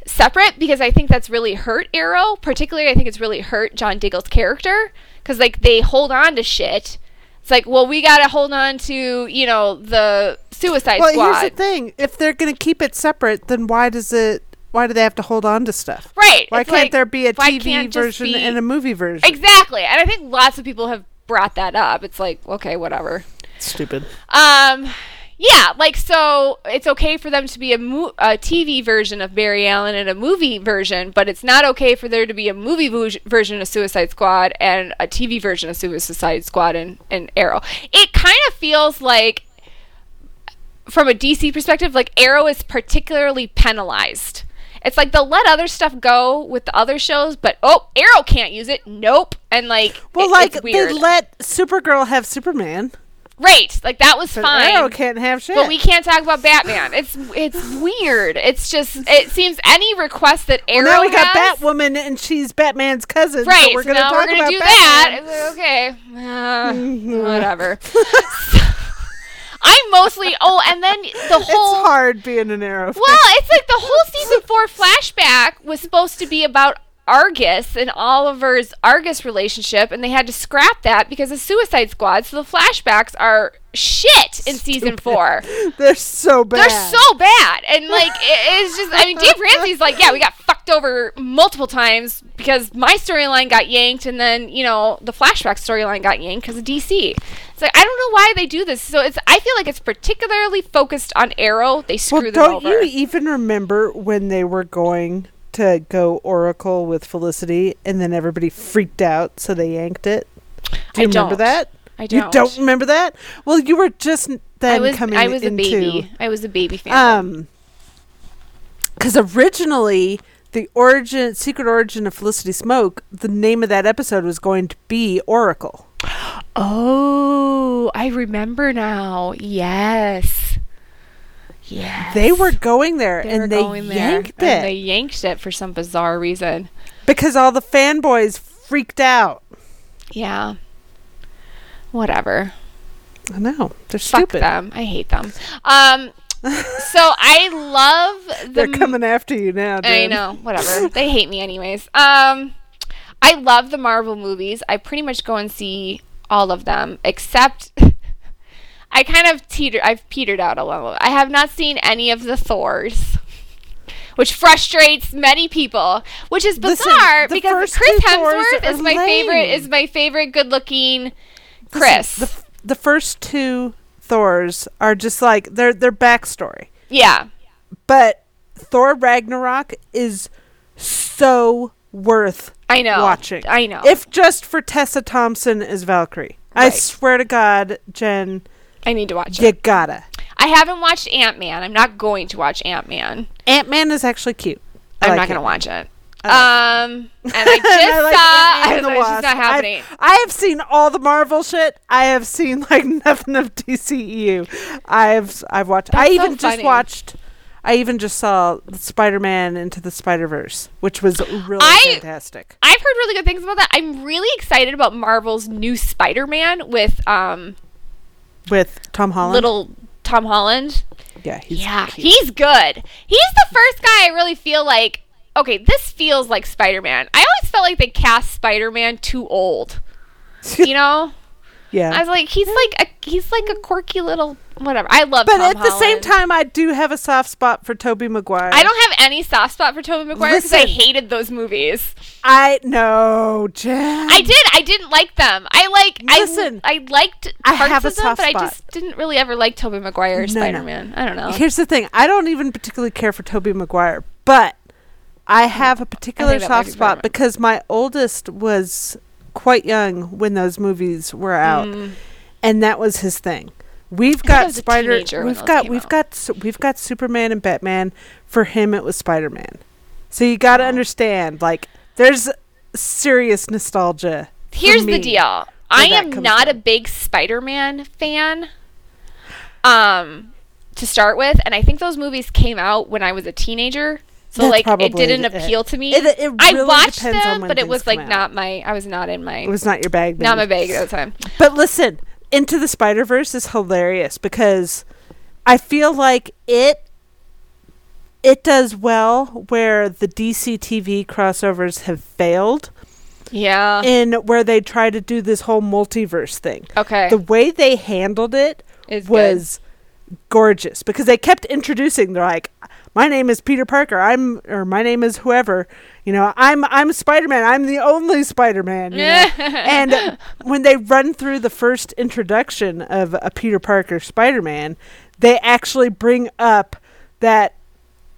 separate because I think that's really hurt Arrow. Particularly, I think it's really hurt John Diggle's character because like they hold on to shit. It's like, well, we gotta hold on to you know the Suicide well, Squad. here's the thing. If they're going to keep it separate, then why does it why do they have to hold on to stuff? Right. Why it's can't like, there be a TV version be- and a movie version? Exactly. And I think lots of people have brought that up. It's like, okay, whatever. Stupid. Um, yeah, like so it's okay for them to be a, mo- a TV version of Barry Allen and a movie version, but it's not okay for there to be a movie vo- version of Suicide Squad and a TV version of Suicide Squad and, and Arrow. It kind of feels like from a DC perspective, like Arrow is particularly penalized. It's like they'll let other stuff go with the other shows, but oh, Arrow can't use it. Nope. And like, Well, it- like they let Supergirl have Superman, right, like that was but fine. Arrow can't have shit. But we can't talk about Batman. It's it's weird. It's just it seems any request that well, Arrow now we got has, Batwoman, and she's Batman's cousin. right? So we're going to now talk we're gonna about do Batman. that. Like, okay, uh, whatever. I'm mostly oh, and then the whole It's hard being an Arrow. fan. well, it's like the whole season four flashback was supposed to be about Argus and Oliver's Argus relationship, and they had to scrap that because of Suicide Squad. So the flashbacks are shit in season four. They're so bad. They're so bad, and like it, it's just. I mean, Dave Ramsey's like, yeah, we got fucked over multiple times because my storyline got yanked, and then you know the flashback storyline got yanked because of DC. It's like I don't know why they do this. So it's. I feel like it's particularly focused on Arrow. They screw Well, them don't you even remember when they were going to go Oracle with Felicity, and then everybody freaked out, so they yanked it? Do I you remember don't. that? I don't. You don't remember that? Well, you were just then I was. coming I was a baby. I was a baby fan. um because originally the origin secret origin of Felicity Smoak the name of that episode was going to be oracle oh, I remember now. Yes. Yes. they were going there They and they going there, yanked it and they yanked it for some bizarre reason. because all the fanboys freaked out Yeah. Whatever. i know they're Fuck stupid them. I hate them. Um. so I love the. they're coming after you now dude. I know. Whatever. they hate me anyways. Um. I love the Marvel movies. I pretty much go and see all of them except. I kind of teeter. I've petered out a little. I have not seen any of the Thors. Which frustrates many people, which is bizarre the because Chris Hemsworth is my favorite. Is my favorite good-looking Listen, Chris. the, the first two thors are just like their their backstory yeah, but thor ragnarok is so worth I know. watching. I know. if just for Tessa Thompson as Valkyrie. I swear to God, Jen, I need to watch you it. You gotta. I haven't watched Ant Man. I'm not going to watch Ant Man. Ant Man is actually cute. I I'm like not going to watch it. I Um, and I just I like saw. I it's not happening. I've, I have seen all the Marvel shit. I have seen like nothing of DCEU. I've I've watched. I That's so even just watched. I even just saw Spider Man into the Spider Verse, which was really I- fantastic. I've heard really good things about that. I'm really excited about Marvel's new Spider-Man with um With Tom Holland. little Tom Holland. Yeah, he's yeah, cute. he's good. He's the first guy I really feel like. Okay, this feels like Spider Man. I always felt like they cast Spider Man too old. You know, yeah. I was like, he's like a he's like a quirky little whatever. I love. but Tom at the same time, I do have a soft spot for Tobey Maguire. I don't have any soft spot for Tobey Maguire because I hated those movies. I know, Jen. I did. I didn't like them. I like. Listen, I I liked I parts have a of them, soft but I just didn't really ever like Tobey Maguire or No, no. Spider Man. I don't know. Here's the thing: I don't even particularly care for Tobey Maguire, but I have a particular soft spot because my oldest was quite young when those movies were out, Mm. and that was his thing. We've got Spider. We've got we've out. got we've got Superman and Batman. For him, it was Spider Man. So you got to Oh. understand, like, there's serious nostalgia. Here's the deal. I am not a big Spider-Man fan. Um, to start with, and I think those movies came out when I was a teenager. So That's like it didn't it. appeal to me. It, it I watched them, but it was like out. not my I was not in my It was not your bag. not my bag at the time. But listen, Into the Spider Verse is hilarious because I feel like it it does well where the DC TV crossovers have failed Yeah. in where they try to do this whole multiverse thing. okay. The way they handled it Is was gorgeous because they kept introducing they're like my name is Peter Parker. I'm or my name is whoever. You know, I'm I'm Spider-Man. I'm the only Spider-Man, you know? and when they run through the first introduction of a Peter Parker Spider-Man, they actually bring up that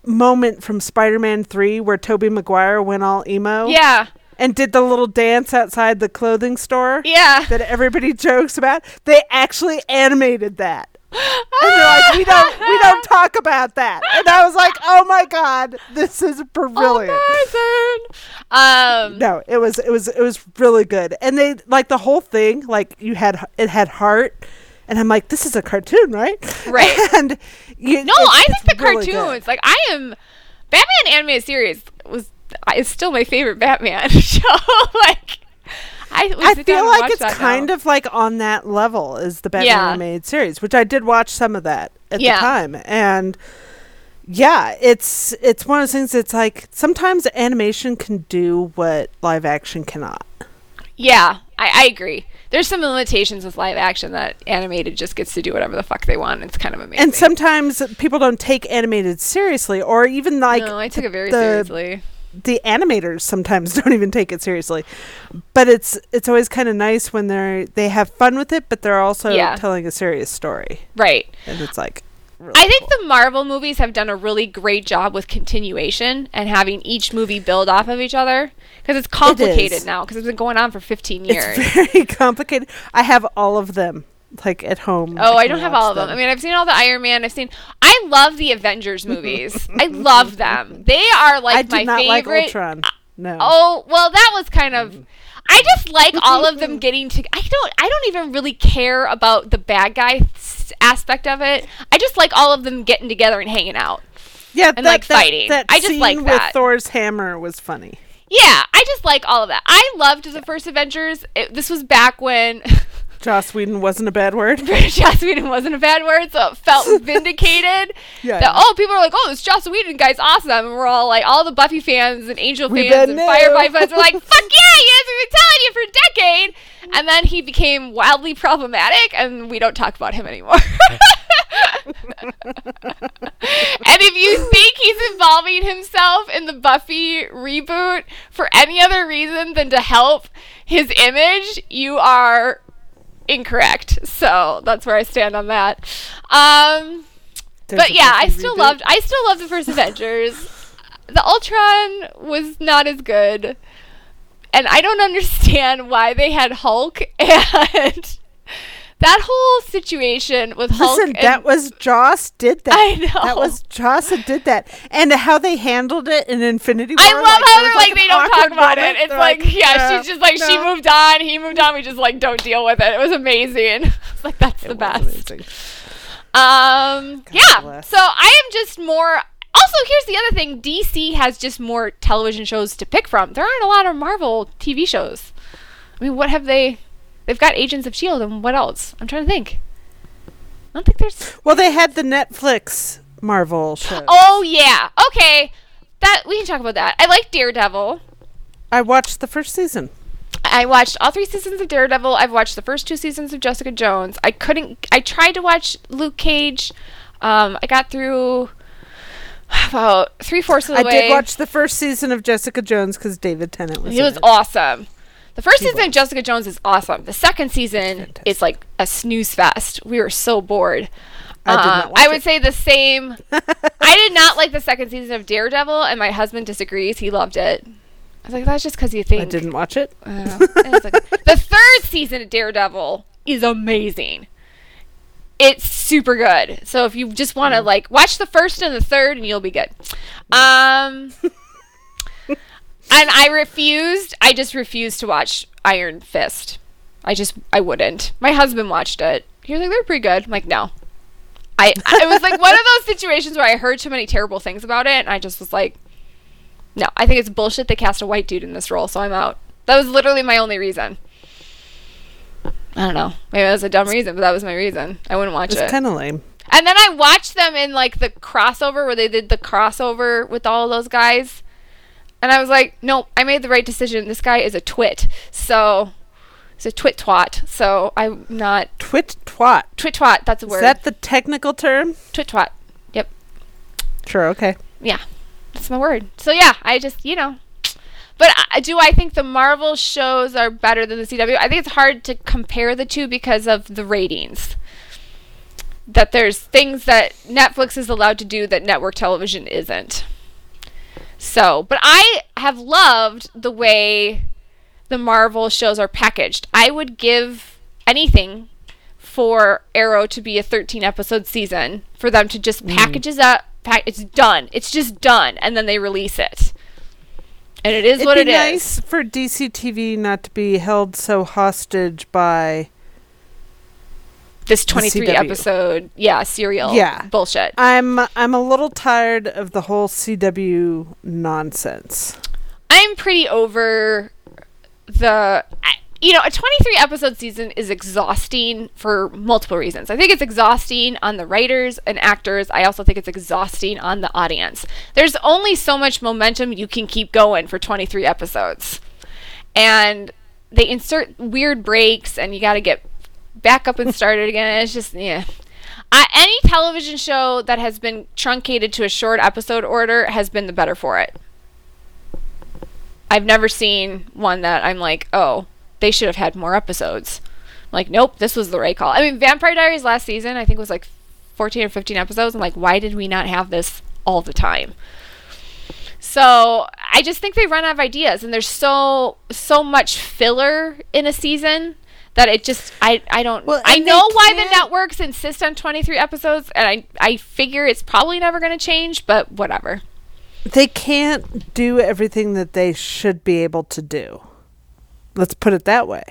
moment from Spider-Man 3 where Tobey Maguire went all emo yeah. and did the little dance outside the clothing store Yeah. that everybody jokes about. They actually animated that. And they're like, we don't we don't talk about that. And I was like, oh my god, this is brilliant. Amazing. Um. No, it was it was it was really good. And they like the whole thing, like you had it had heart and I'm like, this is a cartoon, right? Right. And you, No, I think the really good. cartoons. Like I am, Batman animated series was is still my favorite Batman show. like I, I feel like it's kind now. of like on that level is the Batman Yeah. animated series, which I did watch some of that at Yeah. the time, and yeah, it's it's one of those things. That's like sometimes animation can do what live action cannot. Yeah, I, I agree. There's some limitations with live action that animated just gets to do whatever the fuck they want. It's kind of amazing. And sometimes people don't take animated seriously, or even like no, I took it very the- seriously. The animators sometimes don't even take it seriously. But it's it's always kind of nice when they're they have fun with it, but they're also Yeah. telling a serious story, Right. and it's like. Really I think cool. the Marvel movies have done a really great job with continuation and having each movie build off of each other because it's complicated now because it's been going on for 15 years. It's very complicated. I have all of them like at home. Oh, I don't have all of them. I mean, I've seen all the Iron Man. I've seen. I love the Avengers movies. I love them. They are like I my not favorite. like Ultron. Uh, no. Oh well, that was kind of. Mm. I just like all of them getting to. I don't. I don't even really care about the bad guy aspect of it. I just like all of them getting together and hanging out. yeah, and, like, fighting. That I just like with that. Thor's hammer was funny. Yeah, I just like all of that. I loved the first Avengers. It, this was back when Joss Whedon wasn't a bad word. Joss Whedon wasn't a bad word, so it felt vindicated. Yeah. That oh, people are like, oh, this Joss Whedon guy's awesome, and we're all like, all the Buffy fans and Angel We fans and. Firefly fans were like, fuck yeah, he has been telling you for a decade, and then he became wildly problematic, and we don't talk about him anymore. and if you think he's involving himself in the Buffy reboot for any other reason than to help his image, you are incorrect. So that's where I stand on that. Um, but yeah, I still reboot. loved. I still loved the first Avengers. The Ultron was not as good, and I don't understand why they had Hulk and that whole situation with Hulk. Listen, and- that was Joss did that. I know. That was Joss that did that, and how they handled it in Infinity War. I love like, how they're like, they don't talk about moment. it. It's They're like, yeah, she's just like she moved on, he moved on. We just like don't deal with it. It was amazing. it's like that's It the best. amazing. Um, yeah. bless. So I am just more. Also, here's the other thing: DC has just more television shows to pick from. There aren't a lot of Marvel TV shows. I mean, what have they? They've got Agents of Shield, and what else? I'm trying to think. I don't think there's. Well, they had the Netflix Marvel show. Oh yeah. Okay. That we can talk about that. I like Daredevil. I watched the first season. I watched all three seasons of Daredevil. I've watched the first two seasons of Jessica Jones. I couldn't. I tried to watch Luke Cage. Um, I got through about three fourths of the I way. did watch the first season of Jessica Jones because David Tennant was. He was it. awesome. The first season of. Jessica Jones is awesome. The second season Fantastic. is like a snooze fest. We were so bored. I did Uh, not watch I would it. say the same. I did not like the second season of Daredevil, and my husband disagrees. He loved it. I was like, that's just because you think. I didn't watch it. I don't know. Like- the third season of Daredevil is amazing. It's super good. So if you just want to Mm. like watch the first and the third, and you'll be good. Um, and I refused. I just refused to watch Iron Fist. I just I wouldn't. My husband watched it. He was like, they're pretty good. I'm like, no. I it was like one of those situations where I heard too many terrible things about it, and I just was like, no, I think it's bullshit they cast a white dude in this role, so I'm out. That was literally my only reason. I don't know. Maybe that was a dumb reason, but that was my reason. I wouldn't watch It's it. kind of lame. and then I watched them in like the crossover where they did the crossover with all those guys. And I was like, nope, I made the right decision. This guy is a twit. So, he's a twit twat. So, I'm not. Twit twat. Twit twat, that's a word. Is that the technical term? twit twat. Yep. Sure. Okay. Yeah, that's my word. So yeah, I just you know, but I, do I think the Marvel shows are better than the CW? I think it's hard to compare the two because of the ratings. That there's things that Netflix is allowed to do that network television isn't. So, but I have loved the way the Marvel shows are packaged. I would give anything for Arrow to be a 13 episode season for them to just mm. package it up. Pack, it's done. It's just done, and then they release it. And it is It'd what be it is. nice for DC TV not to be held so hostage by. This 23 CW. episode, yeah, serial, Yeah. bullshit. I'm I'm a little tired of the whole CW nonsense. I'm pretty over the. You know, a 23 episode season is exhausting for multiple reasons. I think it's exhausting on the writers and actors. I also think it's exhausting on the audience. There's only so much momentum you can keep going for 23 episodes. And they insert weird breaks, and you got to get back up and started again. It's just, yeah. Any television show that has been truncated to a short episode order has been the better for it. I've never seen one that I'm like, oh, they should have had more episodes. Like, nope, this was the right call. I mean, Vampire Diaries last season, I think was like 14 or 15 episodes. I'm like, why did we not have this all the time? So I just think they run out of ideas, and there's so so much filler in a season that it just I I don't Well, I know why the networks insist on 23 episodes, and I I figure it's probably never going to change, but whatever. They can't do everything that they should be able to do. Let's put it that way.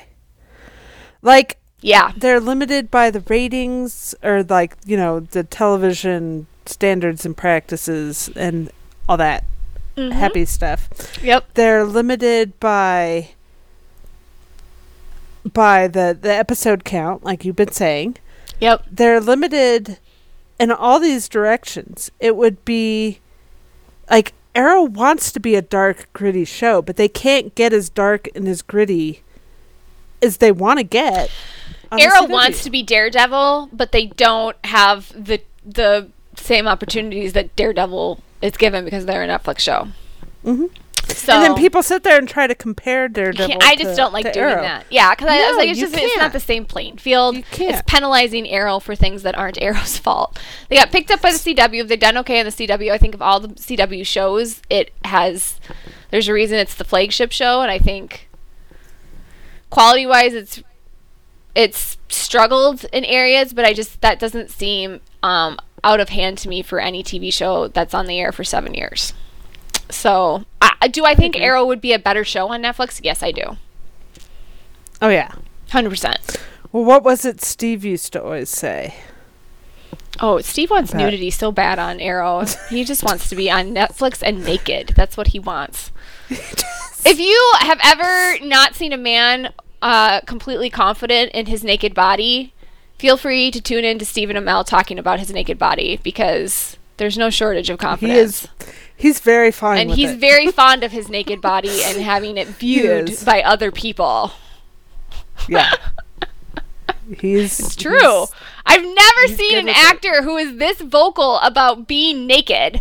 Like Yeah, they're limited by the ratings or like, you know, the television standards and practices and all that Mhm. happy stuff. Yep. They're limited by by the the episode count like you've been saying. Yep. they're limited in all these directions. It would be like Arrow wants to be a dark, gritty show, but they can't get as dark and as gritty as they want to get. Arrow wants to be Daredevil, but they don't have the the same opportunities that Daredevil is given because they're a Netflix show. Mhm. So and then people sit there and try to compare Daredevil. I just to- don't like doing Arrow. that. Yeah, because I was like, it's just it's not can't. the same playing field. It's can't. penalizing Arrow for things that aren't Arrow's fault. They got picked up by the CW. They've done okay on the CW. I think of all the CW shows, it has. There's a reason it's the flagship show, and I think quality wise, it's it's struggled in areas, but I just that doesn't seem um, out of hand to me for any TV show that's on the air for seven years. So, I, I- do I think agree. Arrow would be a better show on Netflix? Yes, I do. Oh yeah. Hundred percent. Well, what was it Steve used to always say? Oh, Steve wants Bet. nudity so bad on Arrow. he just wants to be on Netflix and naked. That's what he wants. if you have ever not seen a man uh, completely confident in his naked body, feel free to tune in to Stephen Amell talking about his naked body because there's no shortage of He confidence. is. He's very fine. and he's it. very fond of his naked body and having it viewed by other people. yeah. He's It's true. I've never seen an with it. actor who is this vocal about being naked,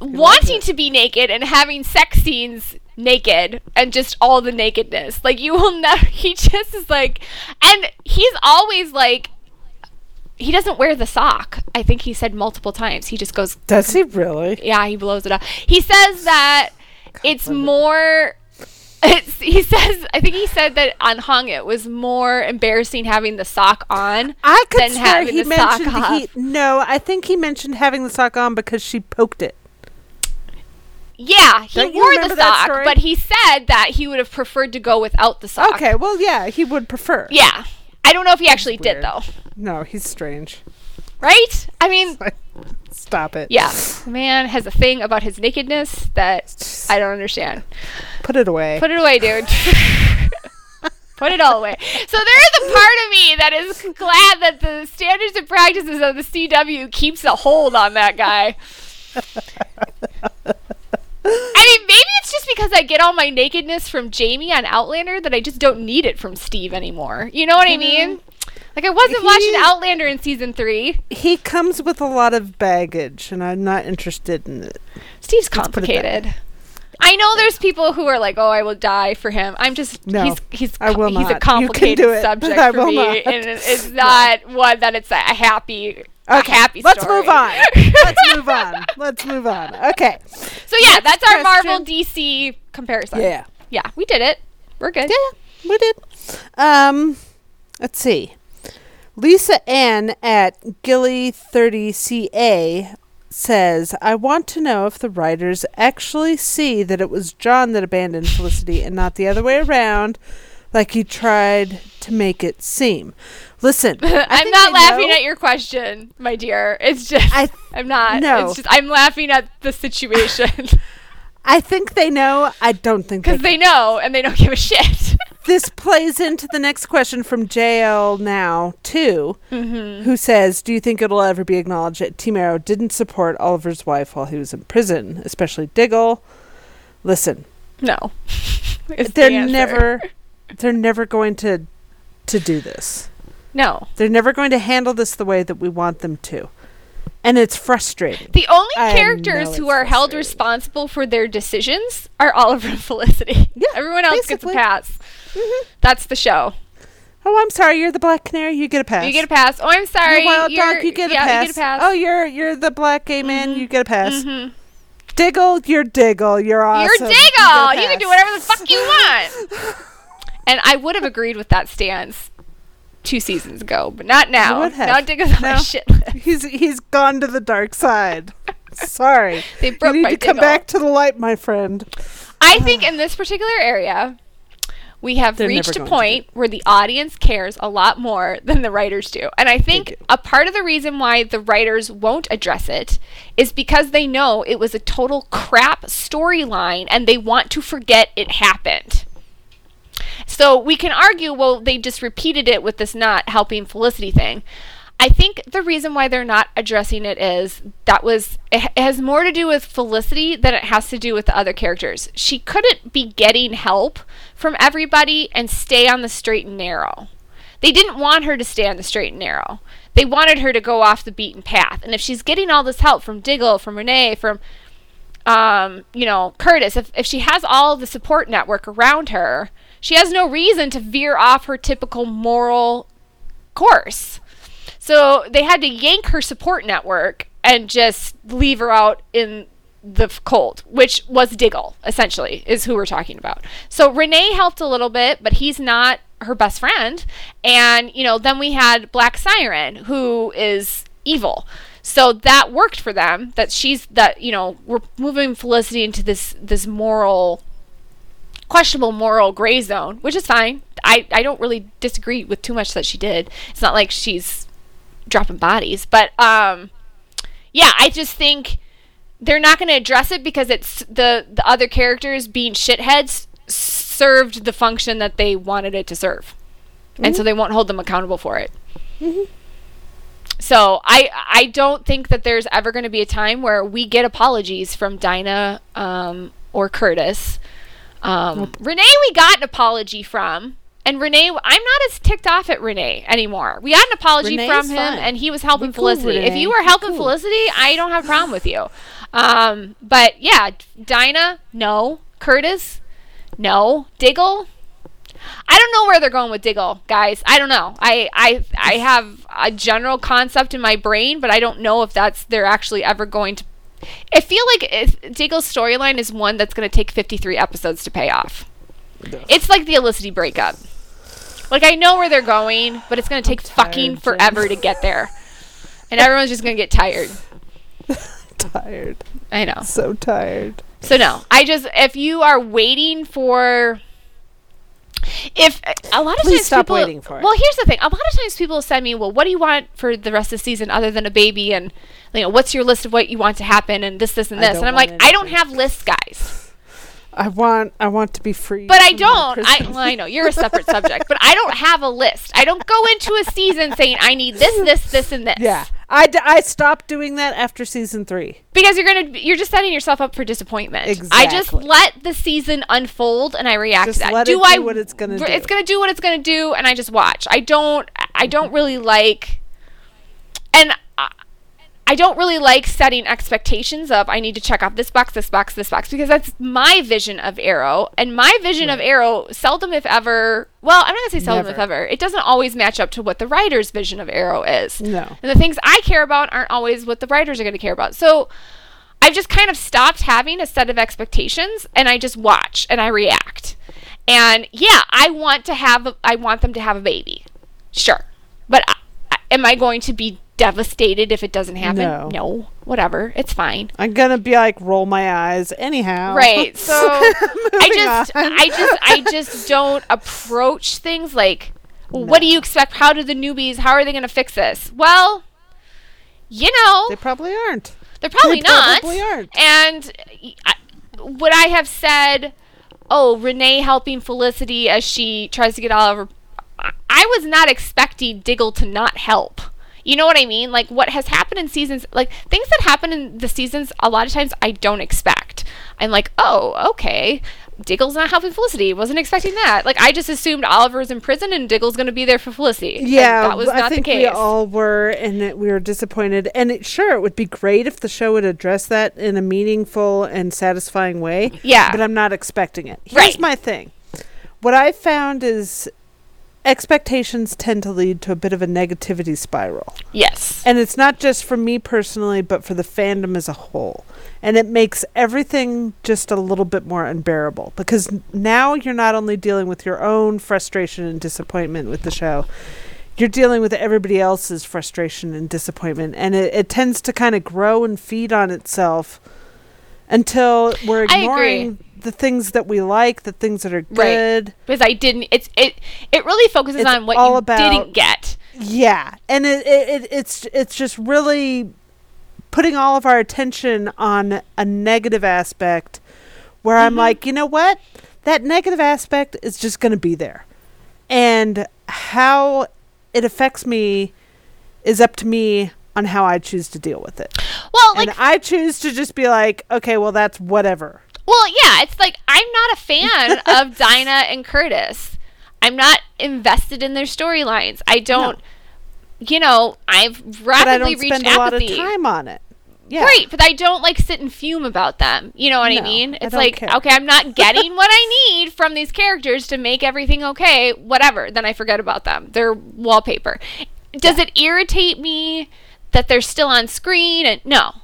wanting to be naked and having sex scenes naked and just all the nakedness. Like you will never. He just is like, and he's always like. He doesn't wear the sock. I think he said multiple times. He just goes Does he really? yeah, he blows it up. He says that it's more. It's, he says, I think he said that on Hung it was more embarrassing having the sock on. I could than swear having he the sock mentioned he. No, I think he mentioned having the sock on because she poked it. Yeah, he Don't wore the sock, but he said that he would have preferred to go without the sock. Okay, well, yeah, he would prefer. Yeah. I don't know if he actually did though. No, he's strange. Right? I mean, stop it. yeah. The man has a thing about his nakedness that I don't understand. Put it away. Put it away, dude. Put it all away. So there is a part of me that is glad that the standards and practices of the CW keeps a hold on that guy. I mean, maybe it's just because I get all my nakedness from Jamie on Outlander that I just don't need it from Steve anymore. You know what I mean? Mm-hmm. Like I wasn't watching Outlander in season three. he comes with a lot of baggage, and I'm not interested in it. Steve's put it that complicated. I know there's people who are like, "Oh, I will die for him." I'm just No, he's he's I will he's not. A complicated subject for me, not. and it's not one that it's a happy Okay, happy let's story. move on. let's move on. Let's move on. Okay. So yeah, that's our Marvel. DC comparison. Yeah. yeah, we did it. We're good. Yeah, we did. Um, let's see. Lisa Ann at Gilly30CA says, I want to know if the writers actually see that it was John that abandoned Felicity and not the other way around, like he tried to make it seem. Listen, I I'm not laughing know- at your question, my dear. It's just I- I'm not. no. It's just I'm laughing at the situation I think they know. I don't think they because they know and they don't give a shit. this plays into the next question from JL now too, Mm-hmm. who says, "Do you think it'll ever be acknowledged that Team Arrow didn't support Oliver's wife while he was in prison, especially Diggle?" Listen, no, they're answer. never, they're never going to, to do this. No. They're never going to handle this the way that we want them to, and it's frustrating. The only I characters who are held responsible for their decisions are Oliver and Felicity. Yeah, Everyone else gets a basically. pass. Mhm. That's the show. Oh, I'm sorry, you're the Black Canary. You get a pass. You get a pass. Oh, I'm sorry. You're wild you're- dog. You get a yeah, pass. You get a pass. Oh, you're you're the black gay man. You get a pass. Mhm. Diggle, you're Diggle. You're awesome. You're Diggle. a You can do whatever the fuck you want. and I would have agreed with that stance two seasons ago, but not now. would have. Now Diggle's on my shit list. He's he's gone to the dark side. Sorry. They You broke need my to come Diggle. back to the light, my friend. I think in this particular area, we have They're reached a point where the audience cares a lot more than the writers do. And I think do. a part of the reason why the writers won't address it is because they know it was a total crap storyline and they want to forget it happened. So we can argue, well, they just repeated it with this not helping Felicity thing. I think the reason why they're not addressing it is that was it has more to do with Felicity than it has to do with the other characters. She couldn't be getting help from everybody and stay on the straight and narrow. They didn't want her to stay on the straight and narrow. They wanted her to go off the beaten path. And if she's getting all this help from Diggle, from Renee, from um, you know, Curtis, if, if she has all the support network around her, she has no reason to veer off her typical moral course. So they had to yank her support network and just leave her out in the cold, which was Diggle, essentially, is who we're talking about. So Renee helped a little bit, but he's not her best friend. And, you know, then we had Black Siren, who is evil. So that worked for them. That she's that you know we're moving Felicity into this this moral questionable moral gray zone, which is fine. I, I don't really disagree with too much that she did. It's not like she's dropping bodies, but um, yeah, I just think they're not going to address it because it's the the other characters being shitheads served the function that they wanted it to serve. and so they won't hold them accountable for it. So I I don't think that there's ever going to be a time where we get apologies from Dinah um, or Curtis. Um, Renee, we got an apology from, and Renee, I'm not as ticked off at Renee anymore. We got an apology Renee's from him, and he was helping We're cool, Felicity. If you were We're helping cool. Felicity, I don't have a problem with you. Um, but yeah, Dinah, no. Curtis, no. Diggle, I don't know where they're going with Diggle, guys. I don't know. I I I have a general concept in my brain, but I don't know if that's they're actually ever going to. I feel like Diggle's storyline is one that's going to take 53 episodes to pay off. It's like the Olicity breakup. Like I know where they're going, but it's going to take fucking forever to get there, and everyone's just going to get tired. Tired. I know. So tired. So no, I just if you are waiting for if a lot of Please times stop people, waiting for it. Well, here's the thing. A lot of times people send me, "Well, what do you want for the rest of the season other than a baby and you know, what's your list of what you want to happen and this this and this?" And I'm like, want "I don't have lists, guys." I want I want to be free. But I don't. I well, I know you're a separate subject, but I don't have a list. I don't go into a season saying I need this, this, this, and this. Yeah. I, d- I stopped doing that after season three. because you're gonna you're just setting yourself up for disappointment. Exactly. I just let the season unfold and I react Just to that. let do it I do what it's gonna do. It's gonna do what it's gonna do, and I just watch. I don't I don't really like, and. I, I don't really like setting expectations of I need to check off this box, this box, this box because that's my vision of Arrow, and my vision of Arrow seldom, if ever, well, I'm not gonna say seldom, if ever. It doesn't always match up to what the writer's vision of Arrow is. No. And the things I care about aren't always what the writers are going to care about. So I've just kind of stopped having a set of expectations and I just watch and I react. And yeah, I want to have a, I want them to have a baby. Sure. But I- am I going to be devastated if it doesn't happen? No. Whatever. It's fine. I'm gonna be like roll my eyes anyhow. Right. So I just on. I just I just don't approach things like well, what do you expect? How do the newbies how are they going to fix this? Well, you know, They probably aren't. they're probably They not. probably aren't. And I, would I have said, "Oh, Renee helping Felicity as she tries to get all of her"? I was not expecting Diggle to not help. You know what I mean? Like what has happened in seasons, like things that happen in the seasons, a lot of times I don't expect. I'm like, oh, okay. Diggle's not helping Felicity. Wasn't expecting that. Like I just assumed Oliver's in prison and Diggle's going to be there for Felicity. And Yeah, that was I not think the case. we all were, and it, we were disappointed. And it, sure, it would be great if the show would address that in a meaningful and satisfying way. Yeah. but I'm not expecting it. Here's Right. my thing: what I found is expectations tend to lead to a bit of a negativity spiral. yes. And it's not just for me personally, but for the fandom as a whole. And it makes everything just a little bit more unbearable because now you're not only dealing with your own frustration and disappointment with the show, you're dealing with everybody else's frustration and disappointment. And it, it tends to kind of grow and feed on itself until we're I agree. ignoring the things that we like, the things that are Right. good. because I didn't. It's it. It really focuses It's on what all you about- didn't get. Yeah, and it, it, it it's it's just really putting all of our attention on a negative aspect where I'm mm-hmm. like, you know what? That negative aspect is just going to be there. And how it affects me is up to me on how I choose to deal with it. Well, like, and I choose to just be like, okay, well that's whatever. Well, yeah. It's like I'm not a fan of Dinah and Curtis. I'm not invested in their storylines. I don't. You know, I've I rapidly reached spend a lot of apathy. time on it. Yeah. Right, but I don't like sit and fume about them. You know what I No, mean? I It's don't like, care. okay, I'm not getting what I need from these characters to make everything okay, whatever. Then I forget about them. They're wallpaper. Does it irritate me that they're still on screen? And no.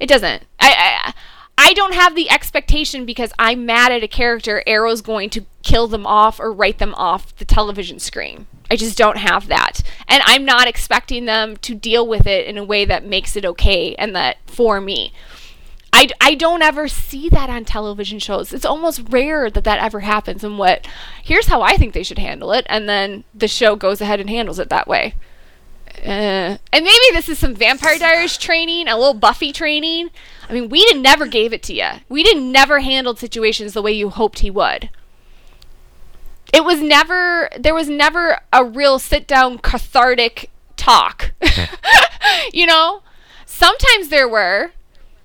It doesn't. I, I I don't have the expectation because I'm mad at a character Arrow's going to kill them off or write them off the television screen. I just don't have that. And I'm not expecting them to deal with it in a way that makes it okay and that for me. I, I don't ever see that on television shows. It's almost rare that that ever happens. And what, here's how I think they should handle it. And then the show goes ahead and handles it that way. Uh, and maybe this is some Vampire Diaries training, a little Buffy training. I mean, we didn't never gave it to you. We didn't never handled situations the way you hoped he would. it was never there was never a real sit down cathartic talk. you know? Sometimes there were,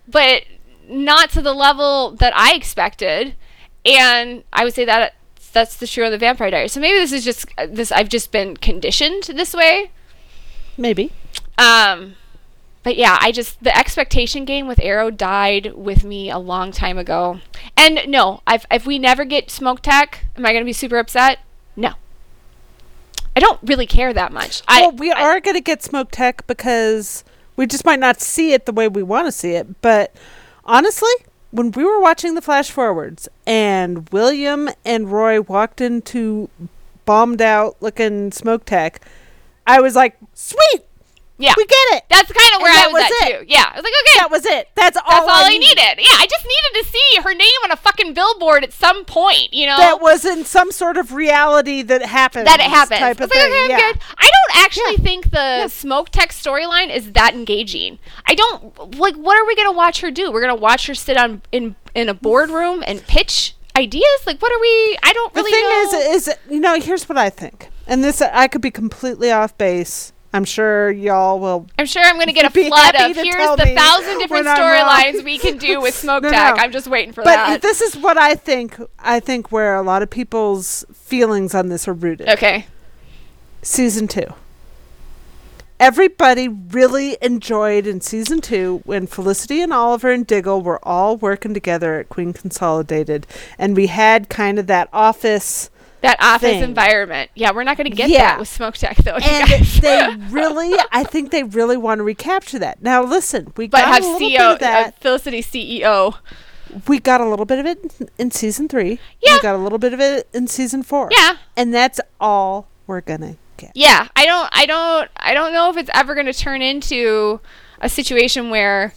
but not to the level that I expected. And I would say that that's the true of the Vampire Diaries. So maybe this is just this I've just been conditioned this way. Maybe. Um but yeah, I just the expectation game with Arrow died with me a long time ago. And no, if if we never get Smoak Tech, am I going to be super upset? No. I don't really care that much. Well, I we I- are going to get Smoak Tech because we just might not see it the way we want to see it. But honestly, when we were watching the flash forwards and William and Roy walked into bombed out looking Smoak Tech, I was like, sweet, yeah. we get it. That's kind of where I was, was at it. too. Yeah. I was like, okay, That was it. That's all, that's all I, need. needed. Yeah, I just needed to see her name on a fucking billboard at some point, you know? That was in some sort of reality that happened. that it happens. Type I of like, thing. okay, yeah. I don't actually Yeah. think the Smoak Tech storyline is that engaging. I don't like. What are we gonna watch her do? We're gonna watch her sit on in in a boardroom and pitch ideas. Like, what are we? I don't The really thing know. is, is you know, here's what I think, and this I could be completely off base. I'm sure y'all will. I'm sure I'm gonna get a flood of here's the thousand different when I'm wrong." storylines we can do with Smoak No, tech. no. I'm just waiting for But that. this is what I think. I think where a lot of people's feelings on this are rooted. okay. Season two. Everybody really enjoyed in season two when Felicity and Oliver and Diggle were all working together at Queen Consolidated, and we had kind of that office. That office thing. environment. Yeah, we're not gonna get Yeah. that with Smoak Tech though. and they really i think they really want to recapture that now listen we but got have a little bit CEO of that uh, Felicity CEO. we got a little bit of it in- in season three Yeah. we got a little bit of it in season four Yeah. and that's all we're gonna get Yeah, I don't I don't I don't know if it's ever going to turn into a situation where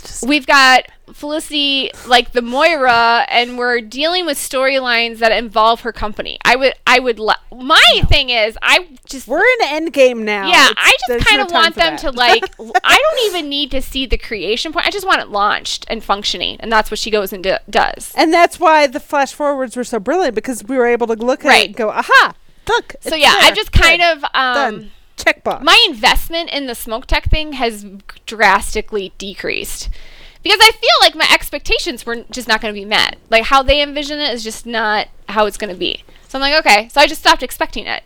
just- we've got Felicity like the Moira and we're dealing with storylines that involve her company. I would I would lo- my thing is I just we're in end game now yeah, It's- I just kind of time want them that. to like I don't even need to see the creation point. I just want it launched and functioning and that's what she goes and do- does. and that's why the flash forwards were so brilliant because we were able to look at Right. it and go aha look So yeah, I just kind of um done check box my investment in the Smoak Tech thing has drastically decreased because I feel like my expectations were just not going to be met. Like how they envision it is just not how it's going to be. So I'm like, okay, so I just stopped expecting it.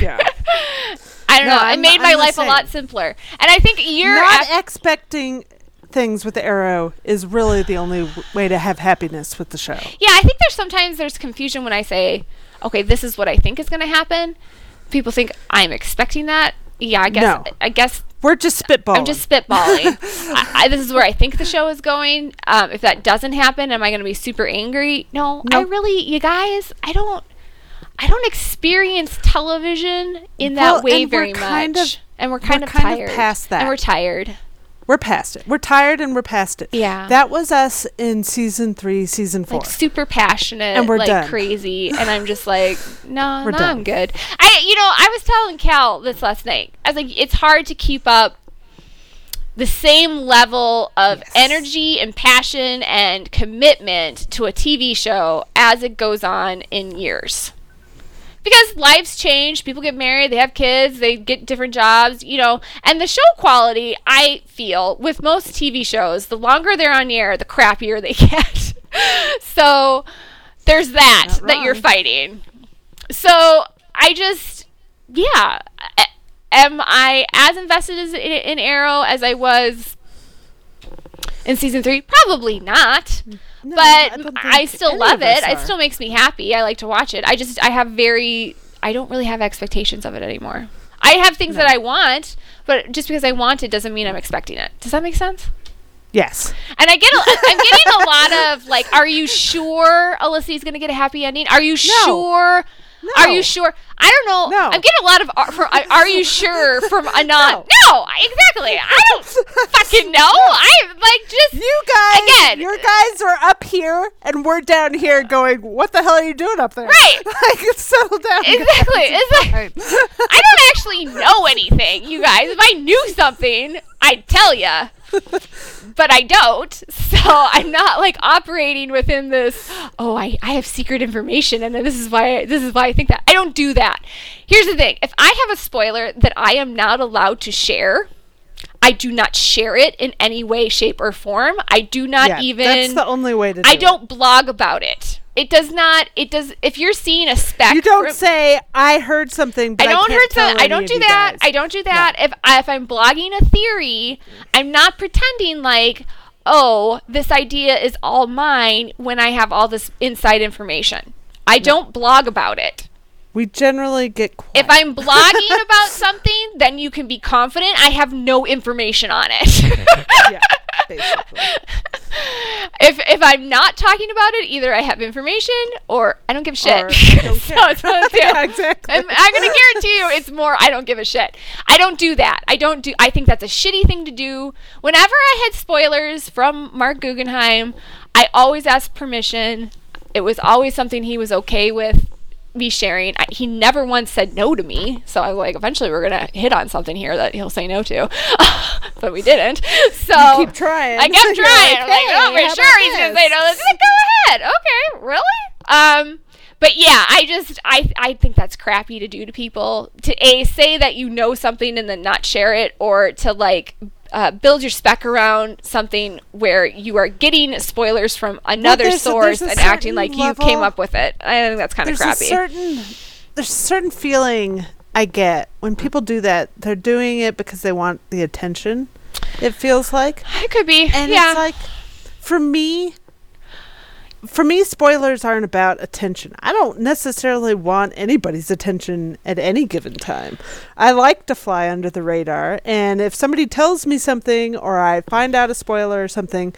Yeah. I don't No, know. It I'm- made I'm my the life a lot simpler. And I think you're not expecting things with the arrow is really the only w- way to have happiness with the show Yeah, I think there's sometimes there's confusion when I say, okay, this is what I think is going to happen. People think I'm expecting that. Yeah, I guess No. I guess we're just spitballing I'm just spitballing. I, I, this is where I think the show is going. Um, if that doesn't happen, am I going to be super angry? No, I really, you guys, I don't, I don't experience television in Well, that way very kind much. of- and we're kind we're of kind of past that. And we're tired. We're past it. We're tired and we're past it. Yeah. That was us in season three, season four. Like super passionate, And we're like done. crazy, and I'm just like, no, no, done. I'm good. I, you know, I was telling Cal this last night. I was like, it's hard to keep up the same level of Yes. energy and passion and commitment to a TV show as it goes on in years. Because lives change, people get married, they have kids, they get different jobs, you know, and the show quality, I feel, with most TV shows, the longer they're on air, the crappier they get. so there's that that you're fighting. So I just, yeah. Am I as invested as in, in Arrow as I was in season three? Probably not. No, but don't I, still love of us it. It still makes me happy. I like to watch it. I just, I have very, I don't really have expectations of it anymore. I have things that I want, but just because I want it doesn't mean I'm expecting it. Does that make sense? Yes. And I get, a, I'm getting a lot of like, are you sure Alyssa's gonna get a happy ending? Are you sure? Are you sure? I don't know. No. I'm getting a lot of are, from, are you sure from Anon? No. No. exactly. I don't fucking know. I like just You guys, Again. your guys are up here, and we're down here going, "What the hell are you doing up there?" Right. like, settle down. guys. Exactly. It's like- I don't actually know anything, you guys. If I knew something, I'd tell ya. but I don't. So I'm not like operating within this. Oh, I, I have secret information, and this is why I, this is why I think that. I don't do that. Here's the thing: if I have a spoiler that I am not allowed to share, I do not share it in any way, shape, or form. I do not yeah, even. That's the only way to. Do I don't It. blog about it. It does not. It does. If you're seeing a spec, You don't say I heard something. But I don't can't hurt tell I don't do that. I don't do that. If I, if I'm blogging a theory, I'm not pretending like, oh, this idea is all mine when I have all this inside information. I don't blog about it. We generally get quiet. If I'm blogging about something, then you can be confident I have no information on it. yeah, basically. if if I'm not talking about it, either I have information or I don't give a shit. Don't So it's one of the. Yeah, exactly. I'm, I'm gonna guarantee you, it's more. I don't give a shit. I don't do that. I don't do. I think that's a shitty thing to do. Whenever I had spoilers from Marc Guggenheim, I always asked permission. It was always something he was okay with me sharing. I, he never once said no to me. So I was like, eventually we're gonna hit on something here that he'll say no to, but we didn't. So You keep trying. I kept You're trying. like, I'm like, oh, "Hey, for sure he's gonna say no. Let's like, go ahead. Okay, really? Um, but yeah, I just I I think that's crappy to do to people to a say that you know something and then not share it, or to like. Uh, build your spec around something where you are getting spoilers from another there's source a and acting like you came up with it. I think that's kind of crappy. a certain there's a certain feeling I get when people do that. They're doing it because they want the attention. It feels like, it could be. and yeah. it's like, for me, for me, spoilers aren't about attention. I don't necessarily want anybody's attention at any given time. I like to fly under the radar, and if somebody tells me something or I find out a spoiler or something,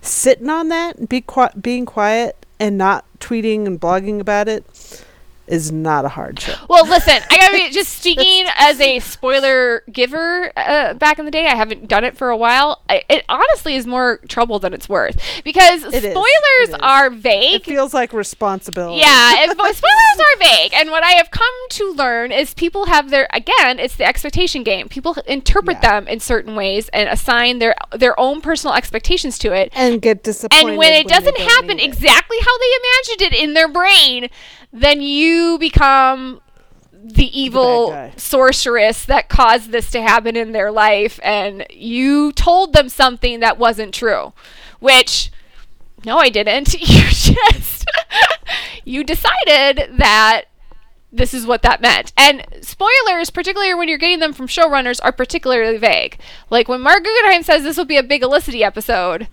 sitting on that and be qui- being quiet and not tweeting and blogging about it is not a hardship. Well, listen, I gotta be just speaking as a spoiler giver. Uh, back in the day, I haven't done it for a while. I, it honestly is more trouble than it's worth because It is. spoilers It is. are vague. It feels like responsibility. yeah, if, spoilers are vague, and what I have come to learn is people have their again, it's the expectation game. People interpret Yeah. them in certain ways and assign their their own personal expectations to it. and get disappointed. And when it they doesn't happen need it. exactly how they imagined it in their brain, then you become the evil guy. sorceress that caused this to happen in their life and you told them something that wasn't true. Which no, I didn't. You just you decided that this is what that meant. And spoilers, particularly when you're getting them from showrunners, are particularly vague. Like when Marc Guggenheim says this will be a big Olicity episode,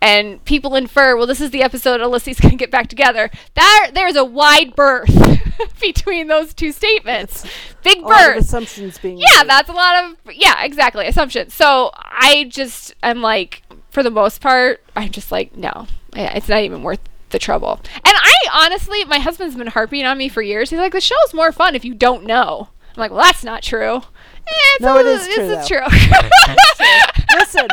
and people infer, well, this is the episode Olicity's going to get back together. That there's a wide berth between those two statements. Big of assumptions being Yeah, made. that's a lot of yeah, exactly assumptions. So I just am like, for the most part, I'm just like, no, it's not even worth the trouble. And I honestly, my husband's been harping on me for years. He's like, the show's more fun if you don't know. I'm like, well, that's not true. Eh, it's No, a it is true, though. true. Listen,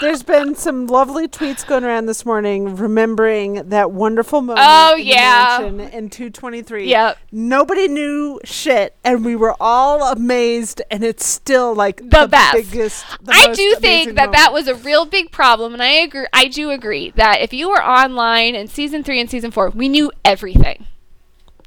there's been some lovely tweets going around this morning remembering that wonderful moment Oh, in yeah. in 223. Yep. Nobody knew shit, and we were all amazed, and it's still like The best. biggest. the I do think that that was a real big problem, and I agree. I do agree that if you were online in season three and season four, we knew everything.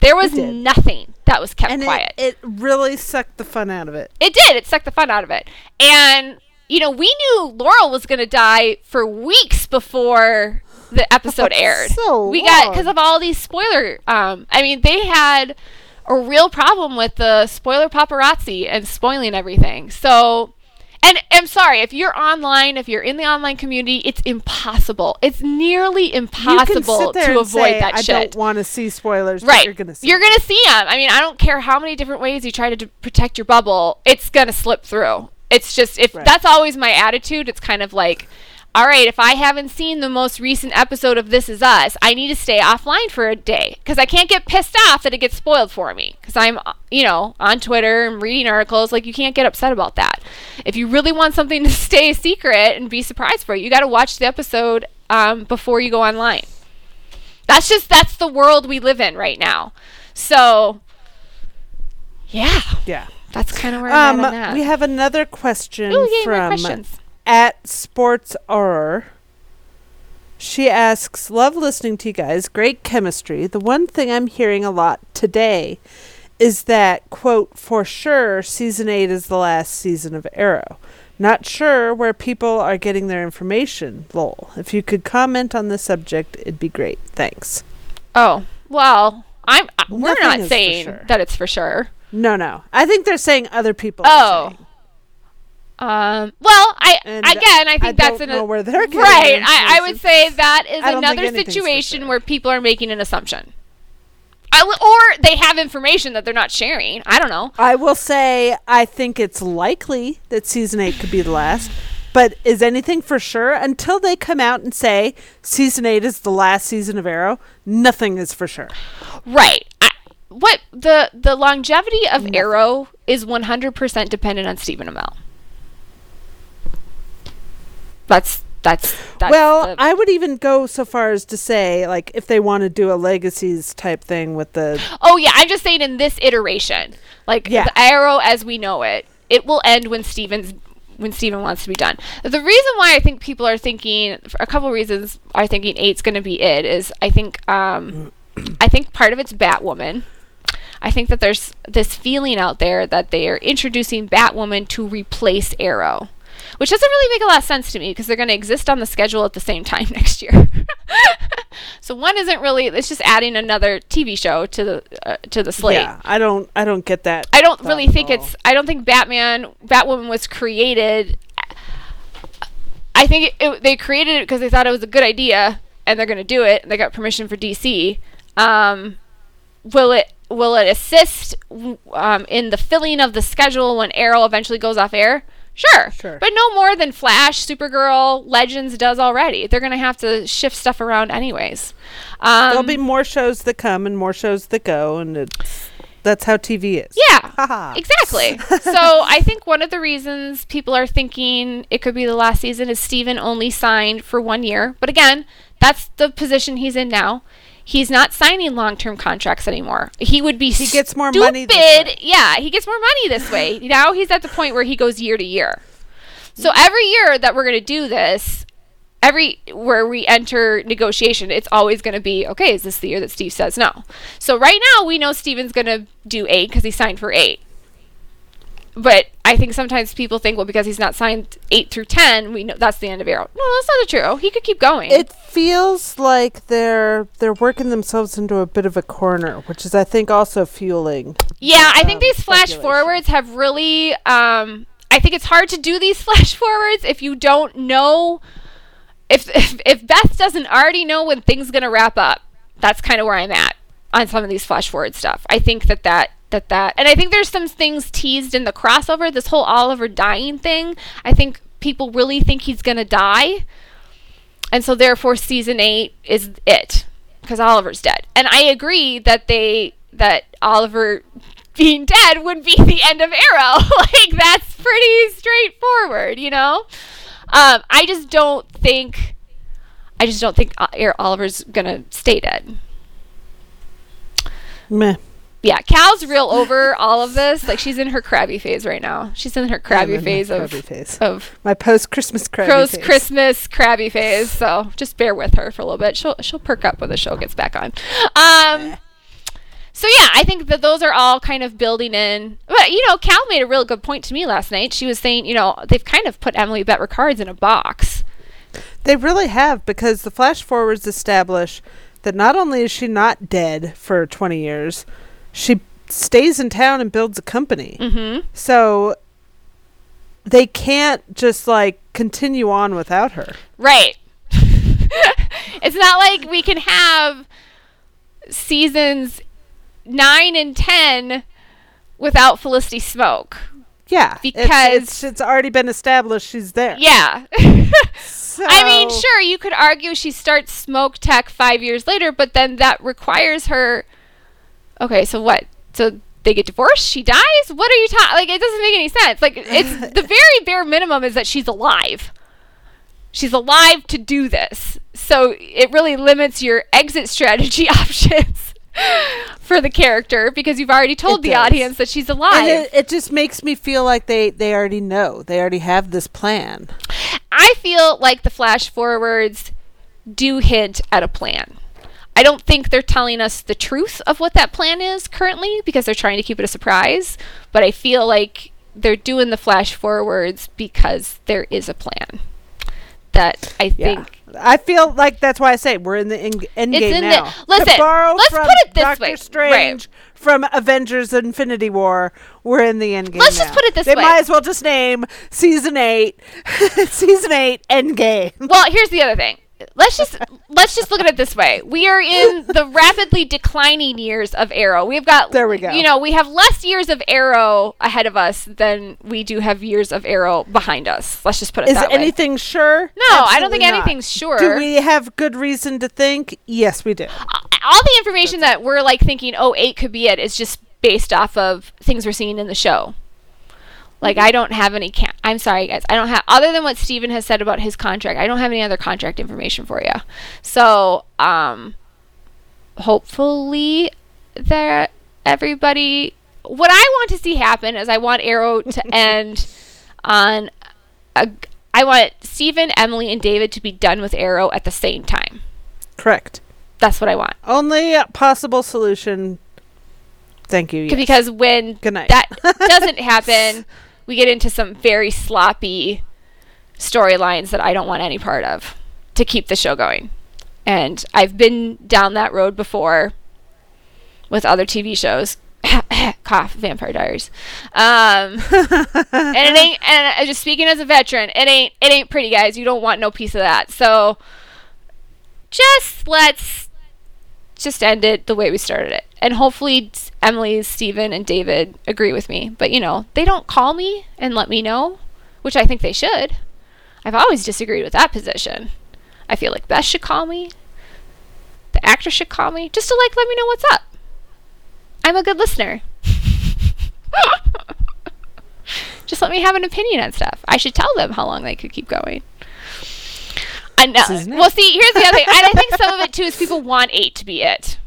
There was nothing that was kept and quiet. It, it really sucked the fun out of it. It did. It sucked the fun out of it. And you know, we knew Laurel was going to die for weeks before the episode aired. so we got because of all these spoiler. Um, I mean, they had a real problem with the spoiler paparazzi and spoiling everything. So. And I'm sorry, if you're online, if you're in the online community, it's impossible. It's nearly impossible to avoid say, that I shit. don't want to see spoilers. but Right. You're gonna see. You're it. gonna see them. I mean, I don't care how many different ways you try to d- protect your bubble. It's gonna slip through. It's just if Right. that's always my attitude. It's kind of like, all right, if I haven't seen the most recent episode of This Is Us, I need to stay offline for a day because I can't get pissed off that it gets spoiled for me because I'm, you know, on Twitter and reading articles. Like you can't get upset about that. If you really want something to stay a secret and be surprised for it, you got to watch the episode um, before you go online. That's just that's the world we live in right now. So yeah, Yeah. that's kind of where I'm Um, at on that. we have another question Ooh, yay, from questions. At Sports Horror. She asks, Love listening to you guys. Great chemistry. The one thing I'm hearing a lot today is that, quote, for sure, season 8 is the last season of Arrow. Not sure where people are getting their information, lol. If you could comment on the subject, it'd be great. Thanks. Oh, well, I'm uh, we're Nothing not saying sure. that it's for sure. No, no. I think they're saying other people. Oh. Um, well, I And again, I think I that's an know where they're right. I, I would say that is I don't think another situation where people are making an assumption, w- or they have information that they're not sharing. I don't know. I will say I think it's likely that season eight could be the last. But is anything for sure until they come out and say season eight is the last season of Arrow? Nothing is for sure. Right. I, what the the longevity of Arrow is 100% dependent on Stephen Amell. That's that's that's well, the- I would even go so far as to say, like, if they want to do a legacies type thing with the Oh yeah, I'm just saying in this iteration, like Yeah. the Arrow as we know it, it will end when Stephen's when Stephen wants to be done. The reason why I think people are thinking for a couple reasons are thinking eight's going to be it is I think um I think part of it's Batwoman. I think that there's this feeling out there that they are introducing Batwoman to replace Arrow. Which doesn't really make a lot of sense to me because they're going to exist on the schedule at the same time next year. so one isn't really it's just adding another TV show to the uh, to the slate. yeah. I don't, I don't get that. I don't really think it's I don't think Batman Batwoman was created I think it, it, they created it because they thought it was a good idea and they're going to do it and they got permission for DC. Um, will it will it assist um, in the filling of the schedule when Arrow eventually goes off air? Sure. Sure. But no more than Flash, Supergirl, Legends does already. They're going to have to shift stuff around anyways. Um, There'll be more shows that come and more shows that go, and it's that's how TV is. Yeah, exactly. so I think one of the reasons people are thinking it could be the last season is Stephen only signed for one year. But again, that's the position he's in now. He's not signing long-term contracts anymore. He would be He gets more stupid. money this. Yeah, he gets more money this way. now he's at the point where he goes year to year. So every year that we're going to do this, every where we enter negotiation, it's always going to be okay. Is this the year that Steve says no? So right now we know Stephen's going to do eight because he signed for eight. But I think sometimes people think, well, because he's not signed eight through ten, we know that's the end of Arrow. No, that's not true. He could keep going. It feels like they're they're working themselves into a bit of a corner, which is I think also fueling. Yeah, I think um, these flash forwards have really. Um, I think it's hard to do these flash forwards if you don't know. If, if if Beth doesn't already know when things gonna wrap up, that's kind of where I'm at on some of these flash forward stuff. I think that that that that, and I think there's some things teased in the crossover. This whole Oliver dying thing. I think people really think he's gonna die, and so therefore season eight is it because Oliver's dead. And I agree that they that Oliver being dead would be the end of Arrow. like that's pretty straightforward, you know. Um, I just don't think. I just don't think uh, Oliver's gonna stay dead. Meh. Yeah, Cal's real over all of this. Like she's in her crabby phase right now. She's in her crabby in phase of crabby phase. of My post Christmas crabby Crow's phase. Christmas crabby phase. So just bear with her for a little bit. She'll she'll perk up when the show gets back on. Um. So yeah, I think that those are all kind of building in. But you know, Cal made a real good point to me last night. She was saying, you know, they've kind of put Emily Bett Rickards in a box. They really have because the flash forwards establish that not only is she not dead for 20 years, she stays in town and builds a company. Mm-hmm. So they can't just like continue on without her. Right. it's not like we can have seasons nine and ten without Felicity Smoak. Yeah, it's- Because- it's, it's already been established she's there. Yeah. So, I mean, sure, you could argue she starts smoke tech five years later, but then that requires her. Okay, so what? So they get divorced? She dies? What are you talking? Like, it doesn't make any sense. Like, it's the very bare minimum is that she's alive. She's alive to do this. So it really limits your exit strategy options for the character because you've already told It the does. audience that she's alive. And it, it just makes me feel like they they already know. They already have this plan. I feel like the flash forwards do hint at a plan. I don't think they're telling us the truth of what that plan is currently because they're trying to keep it a surprise, but I feel like they're doing the flash forwards because there is a plan that I Yeah. think I feel like that's why I say we're in the end, game in the- now. listen, let's from put it this Doctor way. Strange from Avengers Infinity War, we're in the end game Let's just put it this they way. They might as well just name season 8 season 8 end game. Well, here's the other thing. Let's just let's just look at it this way. We are in the rapidly declining years of Arrow. We've got There we go. You know, we have less years of Arrow ahead of us than we do have years of Arrow behind us. Let's just put it Is that way. anything sure? No, I don't think not. anything's sure. Do we have good reason to think? Yes, we do. all the information that we're like thinking, oh, eight could be it, is just based off of things we're seeing in the show. Like I don't have any. Ca- I'm sorry, guys. I don't have other than what Stephen has said about his contract. I don't have any other contract information for you. So, um, hopefully, that everybody. What I want to see happen is I want Arrow to end on a. I want Stephen, Emily, and David to be done with Arrow at the same time. Correct. That's what I want. Only possible solution. Thank you. yes. because when that doesn't happen, we get into some very sloppy storylines that I don't want any part of to keep the show going. And I've been down that road before with other TV shows. Cough, Vampire Diaries. Um, and it ain't. And just speaking as a veteran, it ain't. It ain't pretty, guys. You don't want no piece of that. So, just let's just end it the way we started it. And hopefully Emily, Stephen, and David agree with me. But you know, they don't call me and let me know, which I think they should. I've always disagreed with that position. I feel like Beth should call me. The actor should call me just to like let me know what's up. I'm a good listener. just let me have an opinion on stuff. I should tell them how long they could keep going. I know. Well, see, here's the other thing. And I think some of it too is people want eight to be it.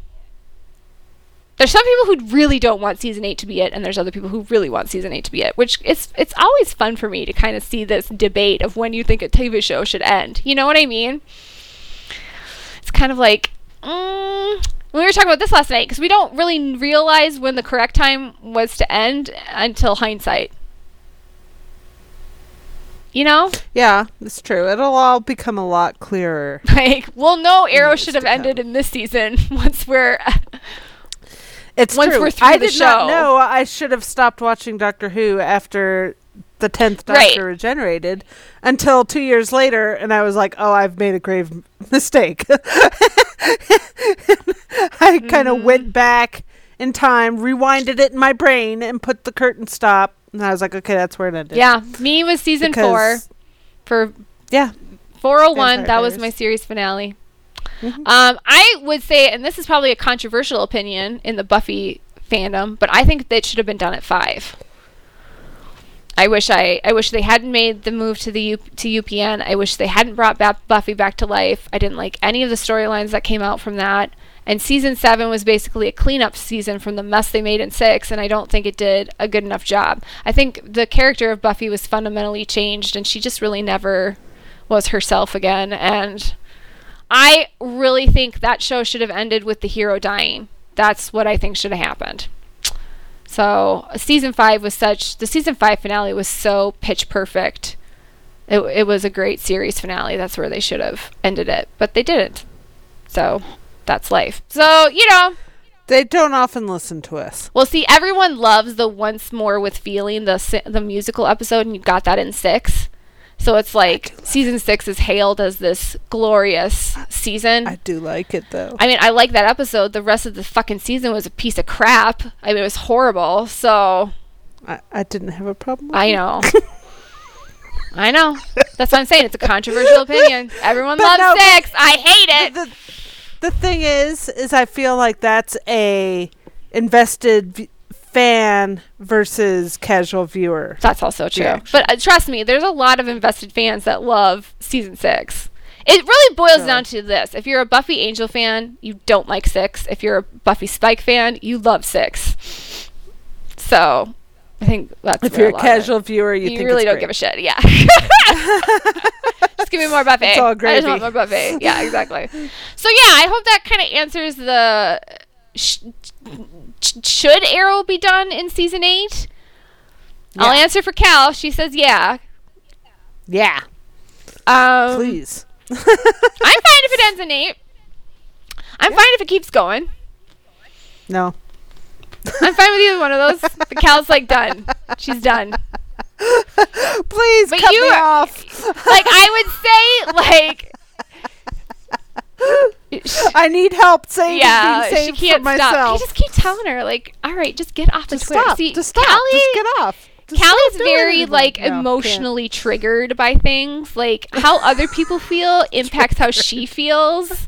There's some people who really don't want season eight to be it, and there's other people who really want season eight to be it. Which it's it's always fun for me to kind of see this debate of when you think a TV show should end. You know what I mean? It's kind of like mm, we were talking about this last night because we don't really realize when the correct time was to end until hindsight. You know, Yeah, it's true. It'll all become a lot clearer. like well, no, Arrow should have ended in this season once we're It's Once true. we're through I did not know I should have stopped watching Doctor Who after the tenth Doctor Right. regenerated until two years later, and I was like, "Oh, I've made a grave mistake." I kind of Mm-hmm. went back in time, rewinded it in my brain, and put the curtain stop. And I was like, "Okay, that's where it ended." yeah. Me was season four for yeah. 401 that was my series finale Mhm. um i would say and this is probably a controversial opinion in the buffy fandom but i think that should have been done at five i wish i i wish they hadn't made the move to the U, to upn i wish they hadn't brought back buffy back to life i didn't like any of the storylines that came out from that and season seven was basically a cleanup season from the mess they made in six, and I don't think it did a good enough job. I think the character of Buffy was fundamentally changed, and she just really never was herself again. And I really think that show should have ended with the hero dying. That's what I think should have happened. So season five was such the season five finale was so pitch perfect. It it was a great series finale. That's where they should have ended it, but they didn't. So that's life. So you know, They don't often listen to us. well, see, everyone loves the once more with feeling the the musical episode, and you got that in six. So it's like season six is hailed as this glorious season. I do like it though. I mean, I like that episode. The rest of the fucking season was a piece of crap. I mean, it was horrible. So I, I didn't have a problem. With I know. I know. That's what I'm saying. It's a controversial opinion. Everyone But loves no, six. I hate it. the, the thing is is i feel like that's a invested v- fan versus casual viewer That's also true. reaction. But uh, trust me, there's a lot of invested fans that love season six. It really boils Really? down to this. If you're a Buffy Angel fan, you don't like six. If you're a Buffy Spike fan, you love six. So, I think that's if you're a lot of it- casual viewer you, you, think really it's don't great. give a shit. Yeah. just give me more Buffy. It's all I just want more Buffy. Yeah, exactly. so yeah, I hope that kind of answers the. Sh- sh- should Arrow be done in season eight? I'll answer for Cal. She says yeah. Yeah, Um, please. I'm fine if it ends in eight. I'm fine if it keeps going. No. I'm fine with either one of those. But Cal's like done. She's done. Please But cut you me off. Like I would say, like I need help saving yeah, being she can't for stop. You just keep telling her, like, all right, just get off the Just Twitter. stop. See, just stop. Callie, just get off. Just Callie's very anything. like No, can't. emotionally triggered by things. Like how other people feel impacts how she feels.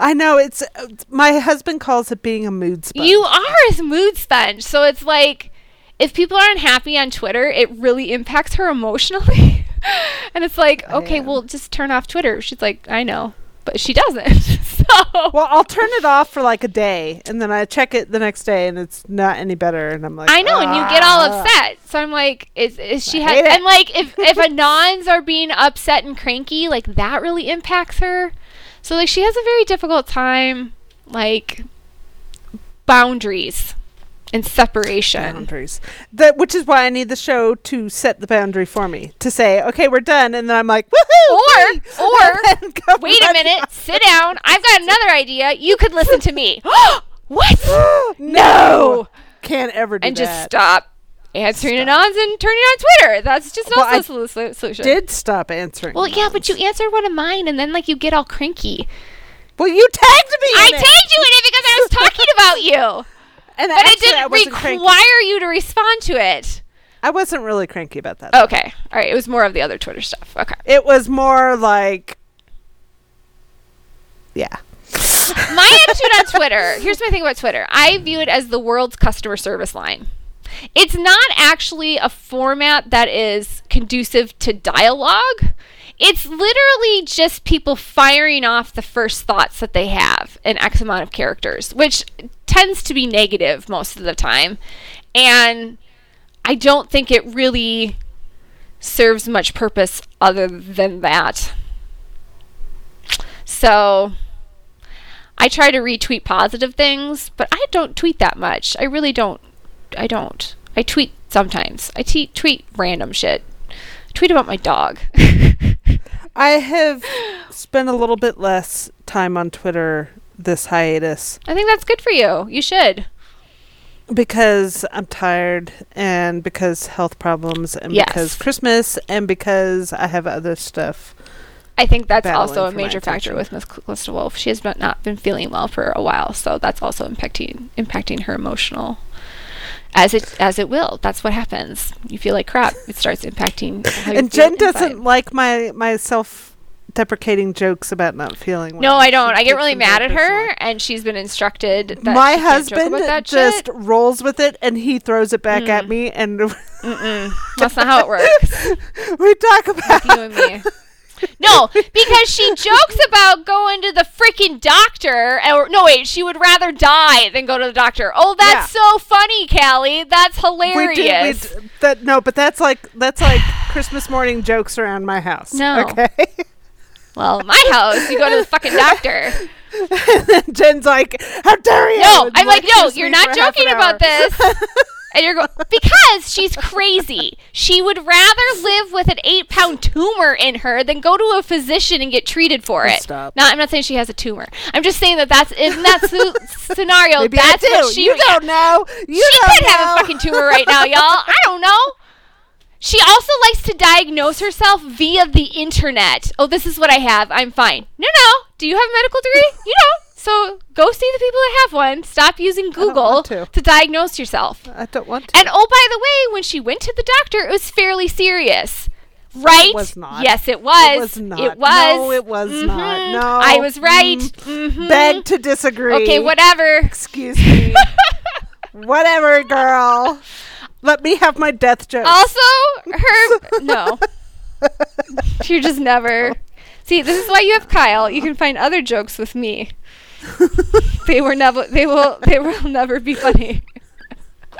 I know it's uh, my husband calls it being a mood sponge. You are a mood sponge, so it's like if people aren't happy on Twitter, it really impacts her emotionally. and it's like, okay, am. well, just turn off Twitter. She's like, I know, but she doesn't. so Well, I'll turn it off for like a day, and then I check it the next day, and it's not any better. And I'm like, I know, and you get all "Ah." upset. So I'm like, is is she ha- and like if if anons are being upset and cranky, like that really impacts her. So like she has a very difficult time like boundaries and separation. boundaries. That which is why I need the show to set the boundary for me to say, okay, we're done, and then I'm like, woohoo! Or or And then go wait a minute, sit down. I've got another idea. You could listen to me. what? no, can't ever do And that. just stop answering Stop. anons and turning on Twitter. That's just Well, also I a solu- solution. Did stop answering. Well, yeah, but you answered one of mine, and then like you get all cranky. well, you tagged me. I in tagged it. you in it because I was talking about you, and but it didn't wasn't cranky. require you to respond to it. I wasn't really cranky about that. Okay, all right. It was more of the other Twitter stuff. Okay. It was more like, yeah. my attitude on Twitter. Here's my thing about Twitter. I view it as the world's customer service line. It's not actually a format that is conducive to dialogue. It's literally just people firing off the first thoughts that they have in X amount of characters, which tends to be negative most of the time. And I don't think it really serves much purpose other than that. So I try to retweet positive things, but I don't tweet that much. I really don't. I don't. I tweet sometimes. I tweet random shit. Tweet about my dog. I have spent a little bit less time on Twitter this hiatus I think that's good for you. You should. because I'm tired and because health problems and Yes. because Christmas and because I have other stuff. I think that's also a major factor with Miss Calista Wolf. She has not been feeling well for a while, so that's also impacting impacting her emotional. As it as it will. That's what happens. You feel like crap. It starts impacting. how you And Jen doesn't like my my self deprecating jokes about not feeling well. No, I don't. She I get really mad at her, and she's been instructed that my she can't joke husband just shit. rolls with it and he throws it back at Mm. me and That's not how it works. we talk about you and me. No, because she jokes about going to the freaking doctor. Or no, wait, she would rather die than go to the doctor. Oh, that's so funny, Callie. That's hilarious. We do, we that no, but that's like that's like Christmas morning jokes around my house. No. Okay. Well, my house, you go to the fucking doctor. Jen's like, "How dare you?" No, I'm like, no, you're not for half an joking about this. And you're going because she's crazy. She would rather live with an eight pound tumor in her than go to a physician and get treated for it. Stop. No, I'm not saying she has a tumor. I'm just saying that that's in that su- scenario. Maybe that's I do. what she. you don't know. You she don't could have a fucking tumor right now, y'all. I don't know. She also likes to diagnose herself via the internet. Oh, this is what I have. I'm fine. No, no. Do you have a medical degree? You don't. So go see the people that have one. Stop using Google want to. diagnose yourself. I don't want to. And oh, by the way, when she went to the doctor, it was fairly serious. Right? It was not. Yes, it was. It was not. It was. No, it was not. Mhm. No. I was right. Mm. Mhm. Beg to disagree. Okay, whatever. Excuse me. whatever, girl. Let me have my death joke. Also, her no. You're just never. See, this is why you have Kyle. You can find other jokes with me. They were never. They will. They will never be funny.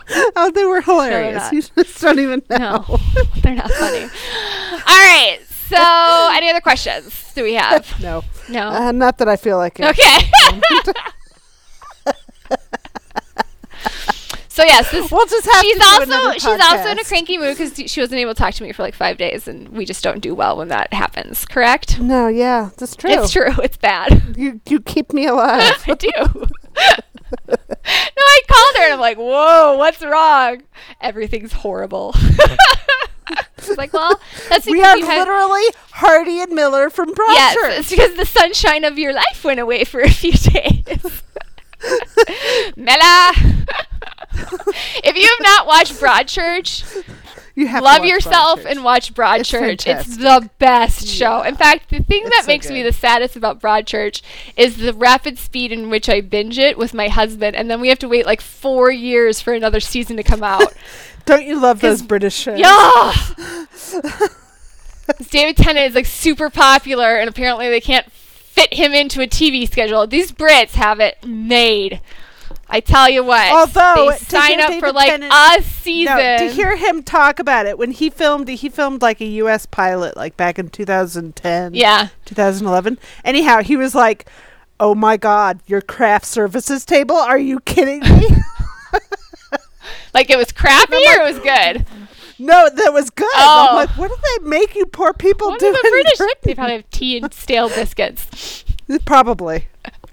oh, they were hilarious. not. you just don't even know. No, they're not funny. All right. So, any other questions do we have? No. No. Uh, not that I feel like it. okay. So yes, this We'll just have she's also she's also in a cranky mood because she wasn't able to talk to me for like five days, and we just don't do well when that happens. Correct? No, yeah, that's true. It's true. It's bad. You you keep me alive. I do. no, I called her and I'm like, "Whoa, what's wrong? Everything's horrible." She's like, "Well, that's we are you had." literally Hardy and Miller from Yes, Broadchurch. it's because the sunshine of your life went away for a few days. Mela. if you have not watched Broadchurch, you have love yourself Broadchurch. and watch Broadchurch. It's, fantastic. the best show. In fact, the thing It's that so makes me the saddest about Broadchurch is the rapid speed in which I binge it with my husband, and then we have to wait like four years for another season to come out. Don't you love those British shows? Yeah. David Tennant is like super popular, and apparently they can't fit him into a TV schedule. These Brits have it made. I tell you what, Although, they sign up for like Tennant- a season. No, to hear him talk about it when he filmed, he filmed like a U.S. pilot, like back in 2010, yeah, 2011. Anyhow, he was like, "Oh my God, your craft services table? Are you kidding me?" like it was crappy or it was good. No, that was good. Oh. I'm like, what do they make you poor people What do? the British? Britain?" They probably have tea and stale biscuits. Probably,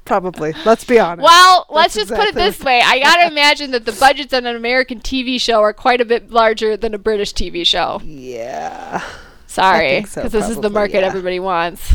probably. Let's be honest. Well, let's That's just put it this way. I gotta imagine that the budgets on an American TV show are quite a bit larger than a British TV show. yeah. Sorry, think so, because this is the market yeah. everybody wants.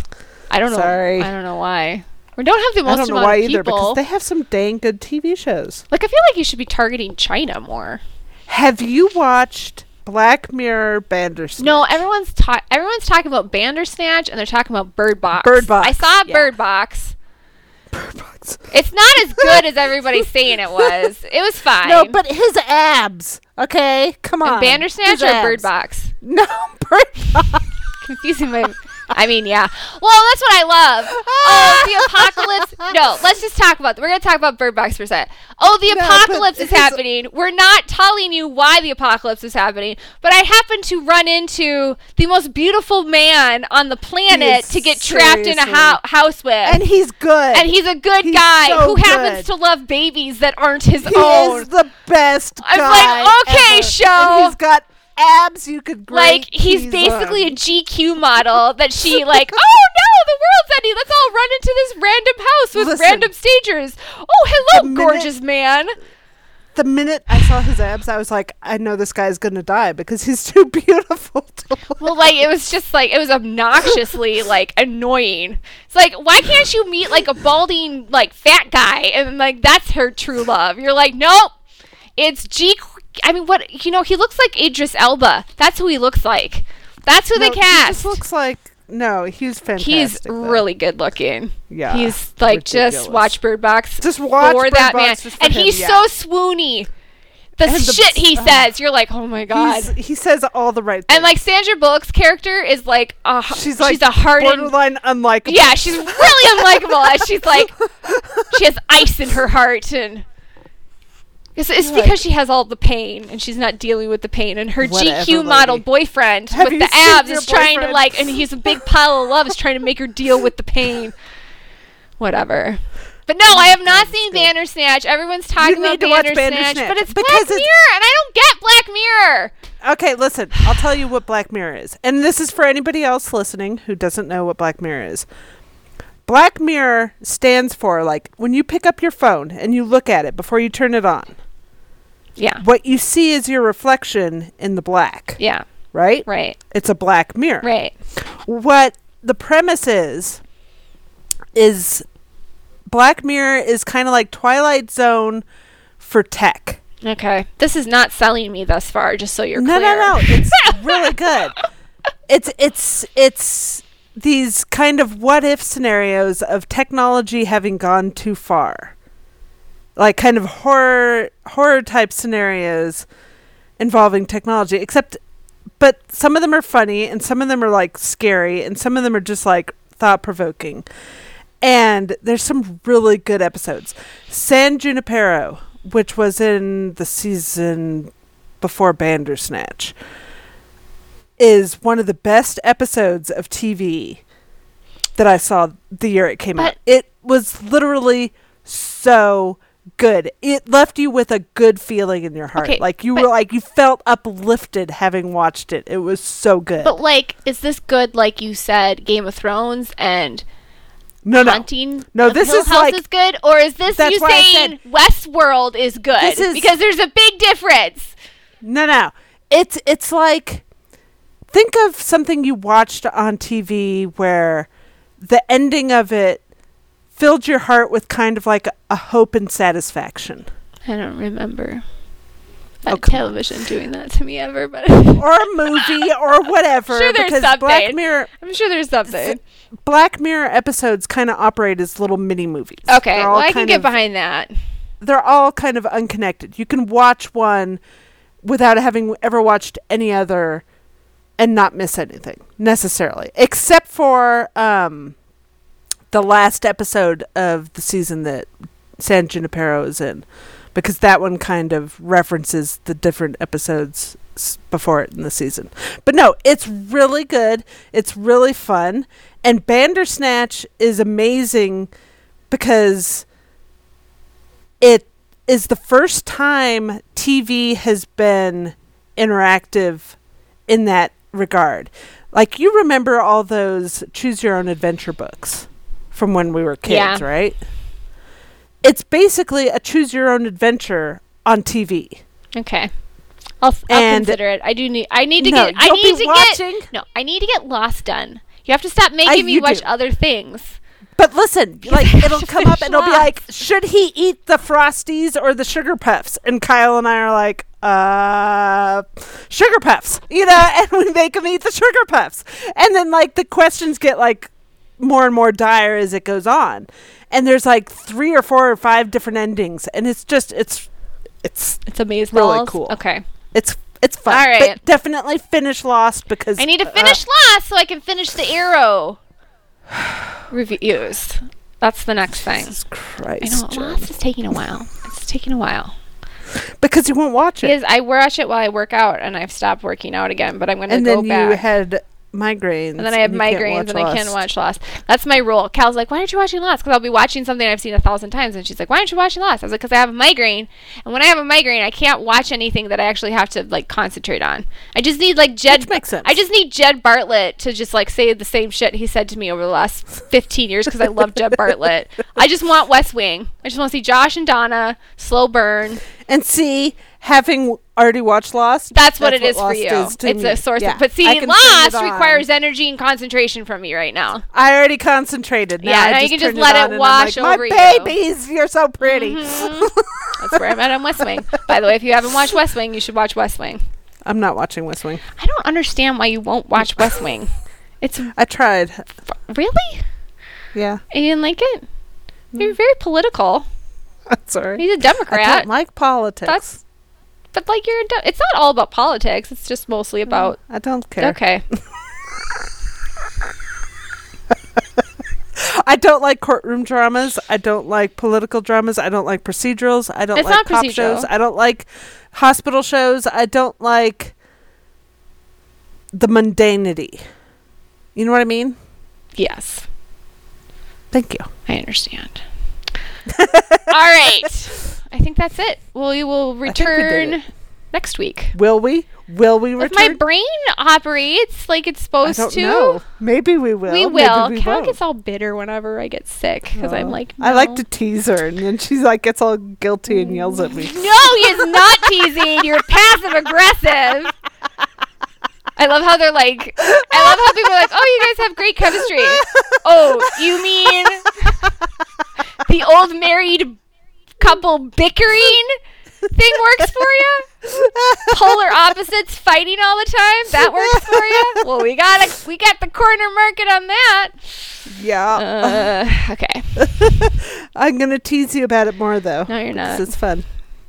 I don't know. Sorry. I don't know why. We don't have the most. I don't know why either because they have some dang good TV shows. like I feel like you should be targeting China more. Have you watched Black Mirror Bandersnatch? No, everyone's ta- everyone's talking about Bandersnatch and they're talking about Bird Box. Bird Box, I saw yeah. Bird Box. Bird Box. It's not as good as everybody's saying it was. It was fine. No, but his abs. Okay, come on. And Bandersnatch His or Bird. Box? No, Bird Box. confusing my. I mean, yeah. Well, that's what I love. Oh, the apocalypse. No, let's just talk about. We're gonna talk about Bird Box for a second. Oh, the No, apocalypse is happening. We're not telling you why the apocalypse is happening, but I happen to run into the most beautiful man on the planet to get trapped in a seriously- hou- house with. and he's good. And he's a good He's guy so who happens to love babies that aren't his he own. He is the best I'm like, okay, ever. show. And he's got abs you could like he's basically on. a GQ model that she like. oh no, the world's ending. Let's all run into this random house with Listen. random stagers. Oh, hello, minute- gorgeous man. the minute I saw his abs, I was like, I know this guy's gonna die because he's too beautiful to. Well, like it was just like it was obnoxiously like annoying. It's like why can't you meet like a balding like fat guy and like that's her true love? You're like nope, it's G. I mean, what you know? He looks like Idris Elba. That's who he looks like. That's who No, they He cast. just looks like no, he's fantastic. He's though. really good looking. yeah. He's like just watch Bird Box Just watch for Bird that Box man, and him, he's yeah. so swoony. The shit he uh, says, you're like, oh my god. He says all the right things. And like Sandra Bullock's character is like, a, h- she's like she's a hardened. borderline unlikable. Yeah, she's really unlikable. and she's like, she has ice in her heart, and it's, it's Like- because she has all the pain, and she's not dealing with the pain. And her Whatever, GQ model lady. boyfriend Have with the abs is trying to like, and he's a big pile of love, is trying to make her deal with the pain. Whatever. But no, I have not seen good. Bandersnatch. Everyone's talking You about Bandersnatch, Bandersnatch, but it's because Black it's- Mirror, and I don't get Black Mirror. Okay, listen. I'll tell you what Black Mirror is. And this is for anybody else listening who doesn't know what Black Mirror is. Black Mirror stands for like when you pick up your phone and you look at it before you turn it on. Yeah. What you see is your reflection in the black, Yeah. right? Right. It's a black mirror. Right. What the premise is is Black Mirror is kind of like Twilight Zone for tech. Okay. This is not selling me thus far, just so you're no, clear. no, no. It's really good. It's it's it's these kind of what if scenarios of technology having gone too far. Like kind of horror horror type scenarios involving technology except but some of them are funny and some of them are like scary and some of them are just like thought provoking. And there's some really good episodes. San Junipero, which was in the season before Bandersnatch. is one of the best episodes of TV that I saw the year it came out. It was literally so good. It left you with a good feeling in your heart. Okay, like you but- were like you felt uplifted having watched it. It was so good. But like, is this good? Like you said, Game of Thrones and no, no. Haunting. No, this Hill is House like- is good, or is this you saying Westworld is good? Is- because there's a big difference. No, no. It's it's like think of something you watched on TV where the ending of it filled your heart with kind of like a, a hope and satisfaction. I don't remember Oh, come on. television doing that to me ever, but Or a movie or whatever Sure, there's because something. Black Mirror I'm sure there's something. Black Mirror episodes kind of operate as little mini movies. Okay, well, I can get of- behind that. They're all kind of unconnected. You can watch one without having ever watched any other and not miss anything necessarily, except for um, the last episode of the season that San Junipero is in, because that one kind of references the different episodes before it in the season. But no, it's really good. It's really fun, and Bandersnatch is amazing because it is the first time TV has been interactive in that regard. Like you remember all those choose your own adventure books from when we were kids, Yeah. right? It's basically a choose your own adventure on TV. Okay. I'll, I'll consider it. I do need. I need to No, get. I need to watching- get. No, I need to get Lost done. You have to stop making me watch do. other things. But listen, like it'll come up and it'll be like, should he eat the frosties or the sugar puffs? And Kyle and I are like, uh, sugar puffs, you know, and we make him eat the sugar puffs. And then like the questions get like more and more dire as it goes on. And there's like three or four or five different endings, and it's just it's it's It's amazing. Really cool. Okay. it's it's fun. All right. But definitely finish Lost because I need to uh, finish Lost so I can finish the Arrow reviews. That's the next thing. Jesus I Christ, know Jen. Lost is taking a while. It's taking a while. because you won't watch it. Is I watch it while I work out, and I've stopped working out again. But I'm going to go back. and then you had migraines. and then I have can't migraines and I can't watch Lost. That's my rule. Cal's like, why aren't you watching Lost? Because I'll be watching something I've seen a thousand times. And she's like, why aren't you watching Lost? I was like, because I have a migraine. And when I have a migraine, I can't watch anything that I actually have to like concentrate on. I just need like Jed. Which makes sense. I just need Jed Bartlet to just like say the same shit he said to me over the last 15 years because I love Jed Bartlet. I just want West Wing. I just want to see Josh and Donna slow burn. And see, having already watched Lost, That's, what it is for you. is it's me. a source. Yeah, of, but see, Lost requires energy and concentration from me right now. I already concentrated. Now Yeah, I now you can just let on it wash like, over you." My babies, you're so pretty. Mhm. That's where I'm at on West Wing. By the way, if you haven't watched West Wing, you should watch West Wing. I'm not watching West Wing. I don't understand why you won't watch West Wing. It's I tried. really? Yeah, And you didn't like it? Mm. You're very political. I'm sorry. He's a Democrat. I don't like politics. That's- but like you're it's not all about politics. It's just mostly mm, about I don't care. okay. I don't like courtroom dramas. I don't like political dramas. I don't like procedurals. I don't It's like cop procedural. shows. I don't like hospital shows. I don't like the mundanity. You know what I mean? Yes. Thank you. I understand. all right. I think that's it. We will think we return next week. Will we? Will we return? If my brain operates like it's I supposed don't to, know. Maybe we will. we Maybe will. we Cal gets all bitter whenever I get sick because I'm Oh. like, I like to tease her, and then she's like gets all guilty and yells at me. No, he is not teasing. You're passive aggressive. I love how they're like. I love how people are like, "Oh, you guys have great chemistry." Oh, you mean the old married couple bickering thing works for you? Polar opposites fighting all the time. That works for you? Well, we got a, we got the corner market on that. Yeah. Uh, okay. I'm gonna tease you about it more though. No, you're not. This is fun.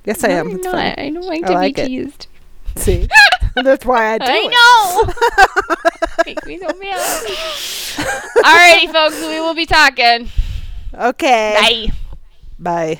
Yes, I No, am. you're It's not. fun. I don't like I to like be it. teased. See, that's why I do it. I know. Make me so mad. Alrighty, folks. We will be talking. Okay. Bye. Bye.